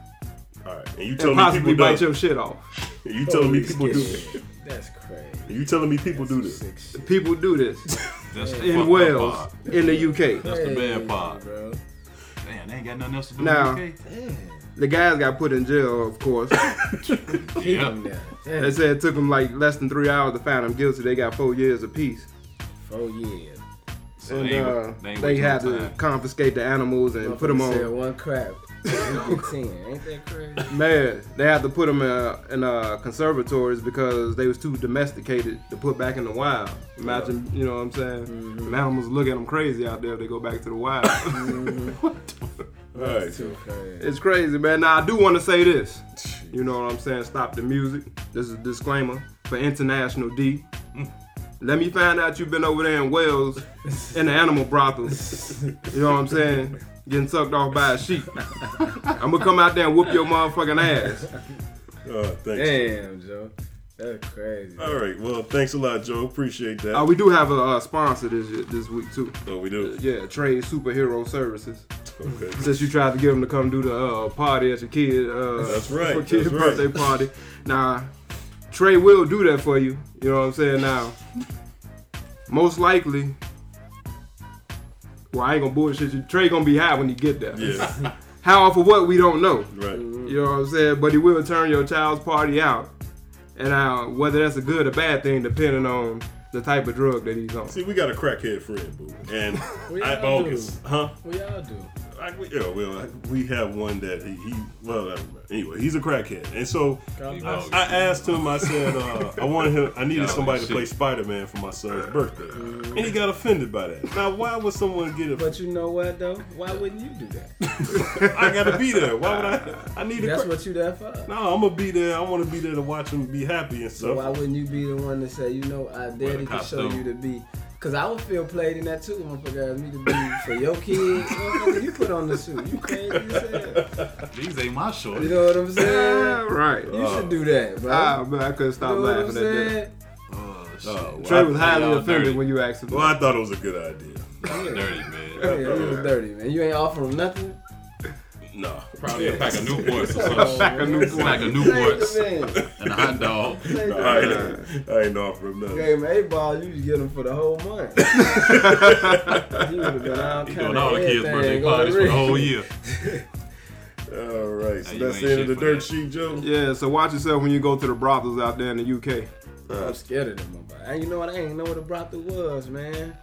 All right, and you And telling me possibly people bite don't? your shit off. You telling me Holy people do? shit. That's crazy. You telling me people do this? Shit. People do this That's the in Wales, part. in the UK. That's the Crazy, bad part. bro. Damn, they ain't got nothing else to do Now- in the UK. The guys got put in jail, of course. Keep Yeah. him. They said it took them like less than three hours to find them guilty. They got four years apiece. Four years. So And they uh, they they had to time. confiscate the animals and put them Motherfucker said on. one crap. You. Ain't that crazy? Man, they had to put them in, in uh, conservatories because they was too domesticated to put back in the wild. Imagine, you know what I'm saying? Mm-hmm. The animals look at them crazy out there if they go back to the wild. All right, Too crazy. it's crazy, man. Now, I do want to say this. You know what I'm saying? Stop the music. This is a disclaimer for International D. Let me find out you've been over there in Wales in the animal brothels. You know what I'm saying? Getting sucked off by a sheep. I'm gonna come out there and whoop your motherfucking ass. uh, thanks. Damn, Joe. That's crazy. All right, well, thanks a lot, Joe. Appreciate that. Uh, we do have a uh, sponsor this this week too. oh, we do. Yeah, Trade Superhero Services. Okay. Since you tried to get them to come do the uh, party at your kid, uh, That's right, for kid's that's right. birthday party. Now, Trey will do that for you. You know what I'm saying? Now, most likely, well, I ain't gonna bullshit you. Trey gonna be high when you get there. Yeah. How or for what we don't know. Right. You know what I'm saying? But he will turn your child's party out, and uh, whether that's a good or bad thing, depending on the type of drug that he's on. See, we got a crackhead friend, boo, and We I all do. August, huh? We all do. I, we, yeah, well, I- we have one that he, he well, uh, anyway, he's a crackhead, and so God. I asked him. I said uh, I wanted him. I needed somebody to play Spider Man for my son's birthday, and he got offended by that. Now, why would someone get it? But you know what though? Why wouldn't you do that? I gotta be there. Why would I? I need a. That's cra- what you there for. no, I'm gonna be there. I want to be there to watch him be happy and So stuff. why wouldn't you be the one to say, you know, I daddy can show costume. you to be? Cause I would feel played in that too, motherfucker. asked Me to be for your kids, motherfucker. You put on the suit. You crazy as hell. These ain't my shorts. You know what I'm saying? Right. You should do that, bro. Ah, man, I couldn't you stop know what I'm laughing at that. Oh, shit. Oh, well, Trey was highly offended dirty. when you asked him. well, I thought it was a good idea. dirty, man. Yeah, you was dirty, man. You ain't offering nothing. No, Probably a pack of Newports or something. Pack of Newports. Pack of Take Newports the man. and a hot dog. Take I man. ain't, I ain't offering nothing. Gave him eight ball, you just get him for the whole month. he would have been all He doing all the kids' birthday parties for the whole year. All right, so Hey, that's the end of the dirt that. sheet, Joe. Yeah, so watch yourself when you go to the brothels out there in the UK. I'm scared of them. motherfuckers. And you know what? I ain't know what a brothel was, man.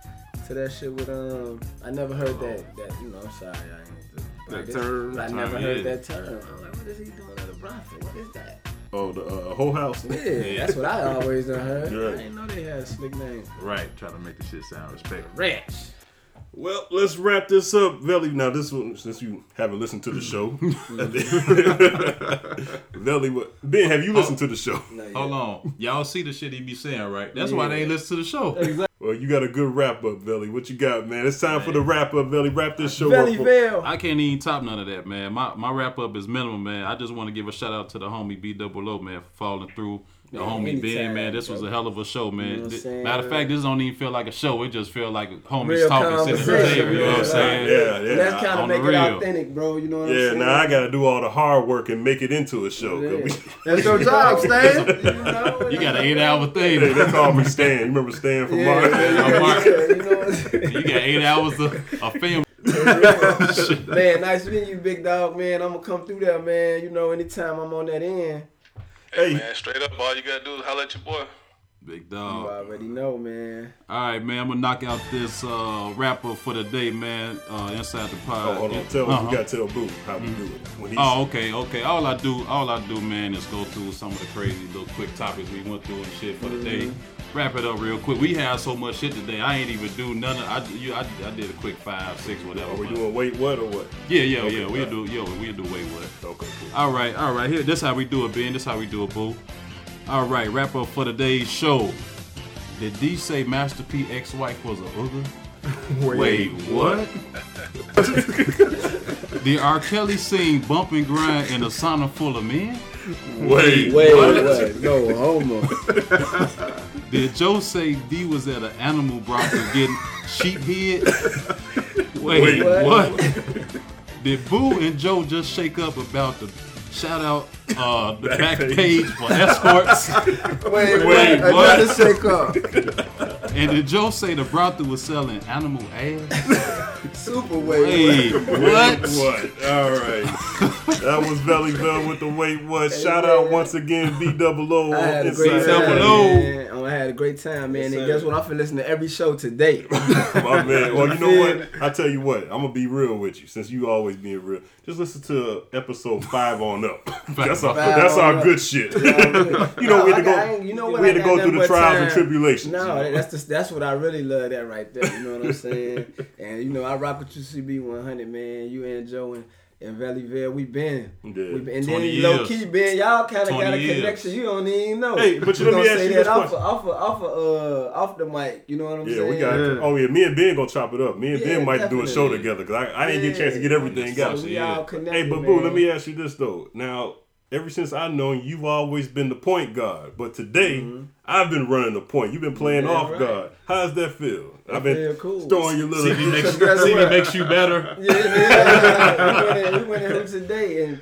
To that shit with um, I never heard that. That you know, I'm sorry, I ain't. The That term. I never heard that term. I'm like, what is he doing at a brothel? What is that? Oh, the uh, whole house. Yeah, that's what I always done heard. Right. I didn't know they had a slick name. Right, trying to make the shit sound respectful. Ranch. Well, let's wrap this up, Velly. Now, this one, since you haven't listened to the show, Velly. Ben, have you listened to the show? Hold on. Y'all see the shit he be saying, right? That's why they ain't listen to the show. Exactly. Well, you got a good wrap up, Velly. What you got, man? It's time for the wrap up, Velly. Wrap this show Belly up. for- I can't even top none of that, man. My my wrap up is minimum, man. I just want to give a shout out to the homie B Double O, man, for falling through The Man, homie Ben, man, this was a hell of a show, man. You know what saying? Matter of fact, this don't even feel like a show. It just feel like homies Real talking, sitting at the table. You know what I'm saying? Yeah, yeah. And that's kind of On the make it real. authentic, bro. You know what I'm saying? Yeah, now I got to do all the hard work and make it into a show. 'cause we- That's your job, Stan. You got an eight hour thing. Hey, they call me Stan. You remember Stan from Yeah, Mark? yeah, yeah, Mark. you know what I'm saying? You got eight hours of, of film. man, nice meeting you, big dog, man. I'm gonna come through there, man. You know, anytime I'm on that end, Hey, man, straight up, all you gotta do is holler at your boy. Big dog. you already know, man. All right, man. I'm gonna knock out this uh, rapper for the day, man. Uh, inside the pod. Oh, hold on. Tell Uh-huh. we got to tell Boo how we do it. When he Oh, okay, okay. All I do, all I do, man, is go through some of the crazy little quick topics we went through and shit for the day. Wrap it up real quick. We had so much shit today. I ain't even do none of. I, you, I, I did a quick five, six, whatever. Are we but- doing wait what or what? Yeah, yeah, Okay, yeah. We'll right. do, yeah, we'll do way what. Okay, cool. All right, all right. Here, this how we do it, Ben. This how we do it, boo. All right, wrap up for today's show. Did D say Master P ex-wife was a hooker? Wait, what? Did R. Kelly sing Bump and Grind in a sauna full of men? Wait, Wait, what? what? No homo. Did Joe say D was at an animal brothel getting sheep head? Wait, Wait, what? Did Boo and Joe just shake up about the shout out uh, the back Backpage. page for escorts? Wait, Wait, wait, what? another shake up. And did Joe say the brothel was selling animal ass? Super wait. Wait, what? What? All right. that was Belly Bell with the wait what. Shout out once again, B double O. I had a great time, man. I had a great time, man. and guess what? I'm finna listen to every show today. My man. Well, you know what? I tell you what. I'm gonna be real with you, since you always being real. Just listen to episode five on up. That's our, Five that's on our up. good shit. Yeah, good. you know No, we had to I go. you know what? we had to go through the but trials and tribulations. No, that's the, that's what I really love that right there. You know what I'm saying? and you know, I rock with you, CB 100, man. You and Joe and. And Valley Vale, we been, Yeah. we been, and 20 then low years. key, Ben, y'all kind of got a years. connection. You don't even know. Hey, but you We let me ask say you that this off, of, off, of, off, of, uh, off the mic. You know what I'm Yeah, saying? we got. Yeah. Oh yeah, me and Ben gonna chop it up. Me and Yeah, Ben might do a show together because I, I didn't get a chance to get everything So out. So we Yeah. all connected, Hey, but boo, let me ask you this though. Now, ever since I known you've always been the point guard, but today I've been running the point. You've been playing Mm-hmm. Yeah, off right. guard. How's that feel? I've been feel cool. throwing your little. CD makes, Guess CD makes you better. Yeah, yeah. we went in, we went in today, and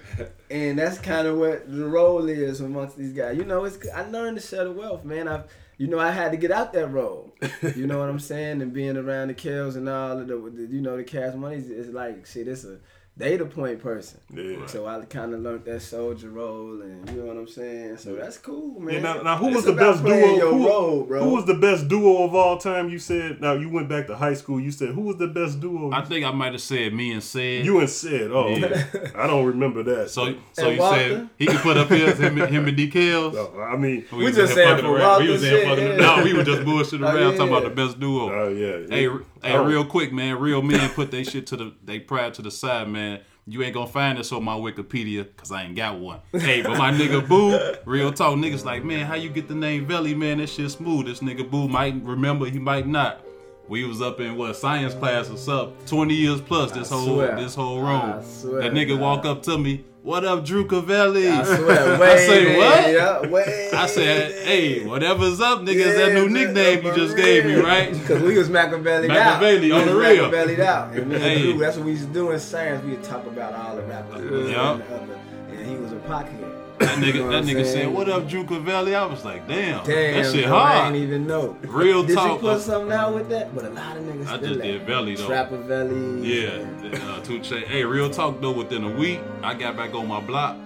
and that's kind of what the role is amongst these guys. You know, it's I learned to share the wealth, man. I've you know I had to get out that role. You know what I'm saying? And being around the Kells and all of the, the you know the cash money is is like shit. It's a data point person. Yeah. So I kind of learned that soldier role, and you know what I'm saying. So that's cool, man. Yeah, now, now, who It's was the best duo? Your Who, role, bro. who was the best duo of all time? You said. Now you went back to high school. You said who was the best duo? I think I might have said me and said. you and said. Oh, Yeah. I don't remember that. so so And you Walter? said he could put up his him, and- him and DKLs. No, I mean, We was just in here saying fucking for around. We was in fucking yeah. No, we were just bullshitting Oh, around talking about the best duo. oh yeah. Hey, hey, Oh. real quick, man. Real men put they shit to the they pride to the side, man. You ain't gonna find this on my Wikipedia because I ain't got one. Hey, but my nigga Boo, real talk, niggas like, man, how you get the name Velly, man? That shit smooth. This nigga Boo might remember, he might not. We was up in what science class or something, twenty years plus. This I whole swear. this whole I room. swear, that nigga God. walk up to me, what up, Drew Cavelli? I swear, I say what? Yeah, wait. I said, hey, whatever's up, nigga, is that new nickname you just gave me, right? Because we was Machiavelli out. Machiavelli on the real. Machiavelli out. And Hey. Drew, that's what we used to do in science. We would talk about all the rappers. Yup. and. And he was a pockhead. That nigga, You know that nigga saying? said, "What up, Drew Cavelli?" I was like, "Damn, Damn, that shit bro, I hard." ain't even know. Real Did talk. you put something out with that? But a lot of niggas I still just did Velli though. Trap-A-Velli. Yeah, uh, 2 Chainz. Hey, real talk though. Within a week, I got back on my block,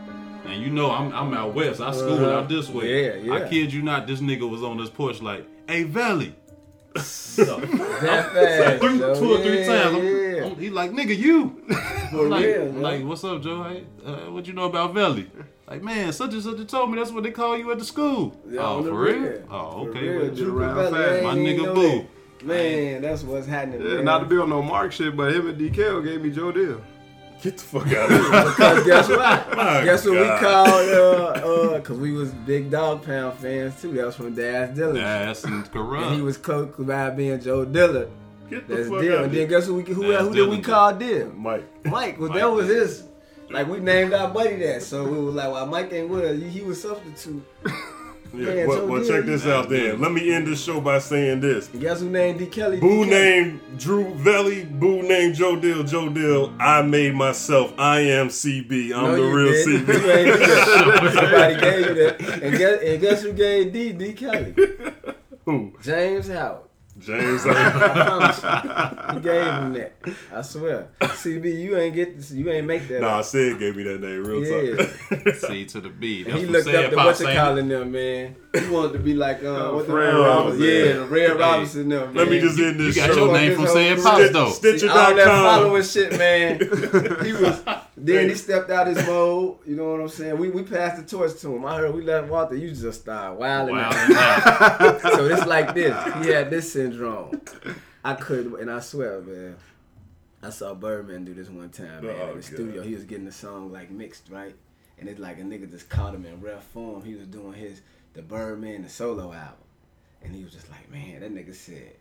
and you know I'm I'm out west. I school Uh-huh. out this way. Yeah, yeah. I kid you not. This nigga was on this porch like, "Hey, Velli." That fast. Three, though. two or three times. I'm- Yeah. I'm- he like, "Nigga, you." Like, real, like, what's up, Joe? Hey, uh, what you know about Velli? Like, man, such and such and told me that's what they call you at the school. Yeah, oh, for real? real. Oh, For okay. real, Well, Drew around fast. I ain't My nigga know Boo. that. Man, that's what's happening. Yeah, man. not to be on no Mark shit, but him and DK gave me Joe Deal. Get the fuck out of here. Because guess what? My guess what God. we called uh uh cause we was big Dogg Pound fans too. That was from Daz Dillon. That's And he was close by being Joe Dillard. Get the That's fuck Dill. out And then guess who we who, Daz who did we call Dill? Mike. Mike. well, Mike that was his like we named our buddy that. So we was like, well Mike ain't with us, he, was substitute. Yeah, Man, well, Joe well, check this out then. Let me end this show by saying this. Guess who named D. Kelly? Boo D. Named Drew Velly. Boo named Joe Dill. Joe Dill. I made myself. I am CB. I'm No, the real didn't. CB. You ain't do that. Somebody gave you that. And guess, and guess who gave D? D. Kelly. Who? James Howard. James. I promise you. Gave him that. I swear. CB, you ain't get this. You ain't make that. Nah, up. Sid gave me that name. Real Yeah. talk. C to the B. And he looked up to what you calling them, man. He wanted to be like uh, what the Fred Red Robinson. Yeah, the Red Hey, Robinson them. Let me just end this You got show. your name from Fuck saying this Pops whole- though. Stitcher- See, all that following shit, man. He was. Then he stepped out his mode. You know what I'm saying? We we passed the torch to him. I heard we left Walter. You just started wilding out. Wilding out. so it's like this. He had this syndrome. I could, and I swear, man. I saw Birdman do this one time, man, Oh, in the God. studio. He was getting the song like mixed, right? And it's like a nigga just caught him in rough form. He was doing his the Birdman the solo album, and he was just like, man, that nigga said,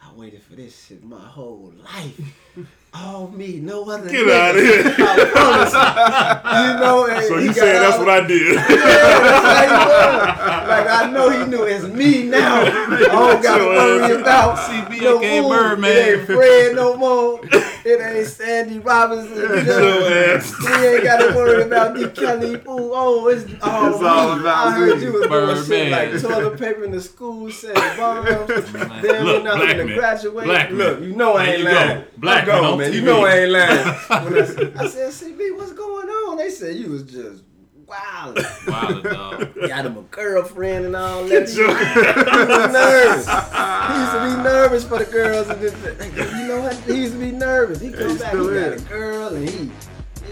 I waited for this shit my whole life. All me, no other. Get nigga. of here. You. You know, and So he you got saying that's what I did? yeah, that's how he was. Like I know he knew it's me now. I don't gotta uh, worry about CB no aka ooh, Birdman. It ain't Fred no more. It ain't Sandy Robinson. You uh, know? We ain't gotta worry about D. Kelly. Ooh, oh, it's, oh, It's all me. about I heard you was doing shit Birdman. like toilet paper in the school, said bombs. Then Look, went out black to graduate. Black Look, man. you know I ain't you go. lying. Black I'm gone, man on. You know I ain't lying. When I, said- I said, CB, what's going on? They said you was just wild. Wild dog. Got him a girlfriend and all that. He, he was nervous. He used to be nervous for the girls. And this, you know what? He used to be nervous. He come He back, he got a girl, and he,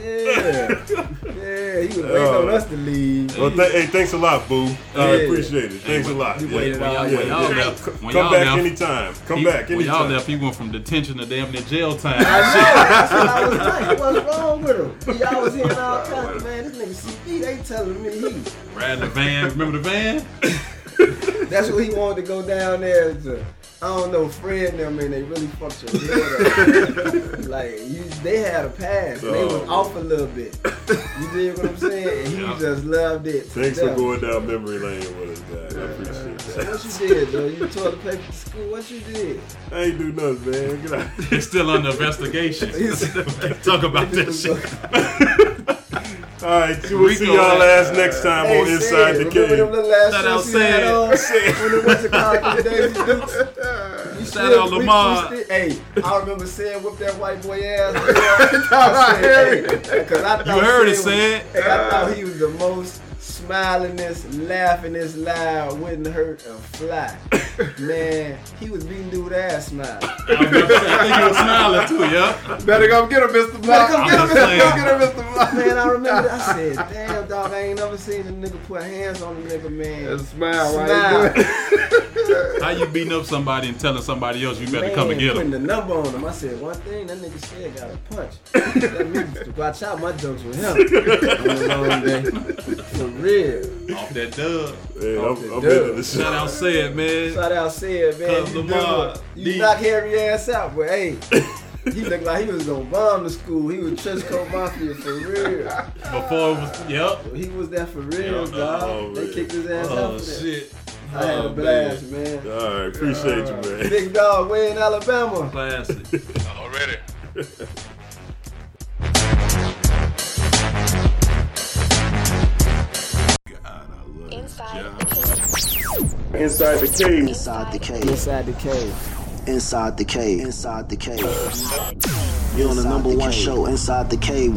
yeah, yeah, he was waiting Oh. on us to leave. Well, th- hey, thanks a lot, Boo. I Yeah. appreciate it. Thanks a lot. You yeah. waited all y'all, day. y'all yeah. left, Come y'all back left, anytime. Come he- back anytime. When y'all anytime. left, he went from detention to damn near jail time. I know. That's what I was like. What's wrong with him? Y'all was hearing all kinds of man. This nigga CB, they telling me he. Riding the van. Remember the van? That's what he wanted to go down there to. I don't know, Fred and them, man, they really fucked your head up. like, you, they had a pass. They was Oh. off a little bit. You dig what I'm saying? And he Yeah. just loved it. Thanks for going down memory lane with us, guys. I appreciate So that. what you did, though? You toilet paper to school. What you did? I ain't do nothing, man. Get out. It's still under investigation. Talk about that shit. All right, we'll see y'all man. ass next time Hey, on Sid, Inside the remember Cave. them little ass Shout shirts you had Sid. on? When it was a car the You Shout still- out we- we Lamar. Hey, I remember saying whoop that white boy ass. I said, hey, 'cause I thought You heard it, Sid was- Sid. Hey, I thought he was the most smilingest, this loud, wouldn't hurt a fly. Man, he was beating dude ass smiling. I think he was smiling too, yeah. Better go get him, Mr. Block. come get him, Better Mr. go get him, Mr. Block. Man, I remember that. I said, damn, dog, I ain't never seen a nigga put hands on a nigga, man. And smile Smile. you do it. How you beating up somebody and telling somebody else you better Man, come and get putting him? the number on him. I said, one thing, that nigga said got a punch. that means watch out my jokes with him. on a long day. For real. Off that dub. Man, I'm, Off the I'm dub. into the Shout show. out said, man. Shout out said, man. Cuz You, Lamar, do it. you D. knock Harry ass out, but hey, he looked like he was gonna bomb the school. He was Trisco Mafia for real. Before it was, yep. He was there for real, Yeah. dog. Oh, they man. kicked his ass oh, out Oh for that. shit. I had Oh, a blast, man. All right, appreciate you, uh, man. Big dog, way in Alabama. Classic. Already. Inside the cave. Inside the Cave. Inside the cave. Inside the cave. Inside the cave. Inside the cave. You're on the number one show, Inside the Cave.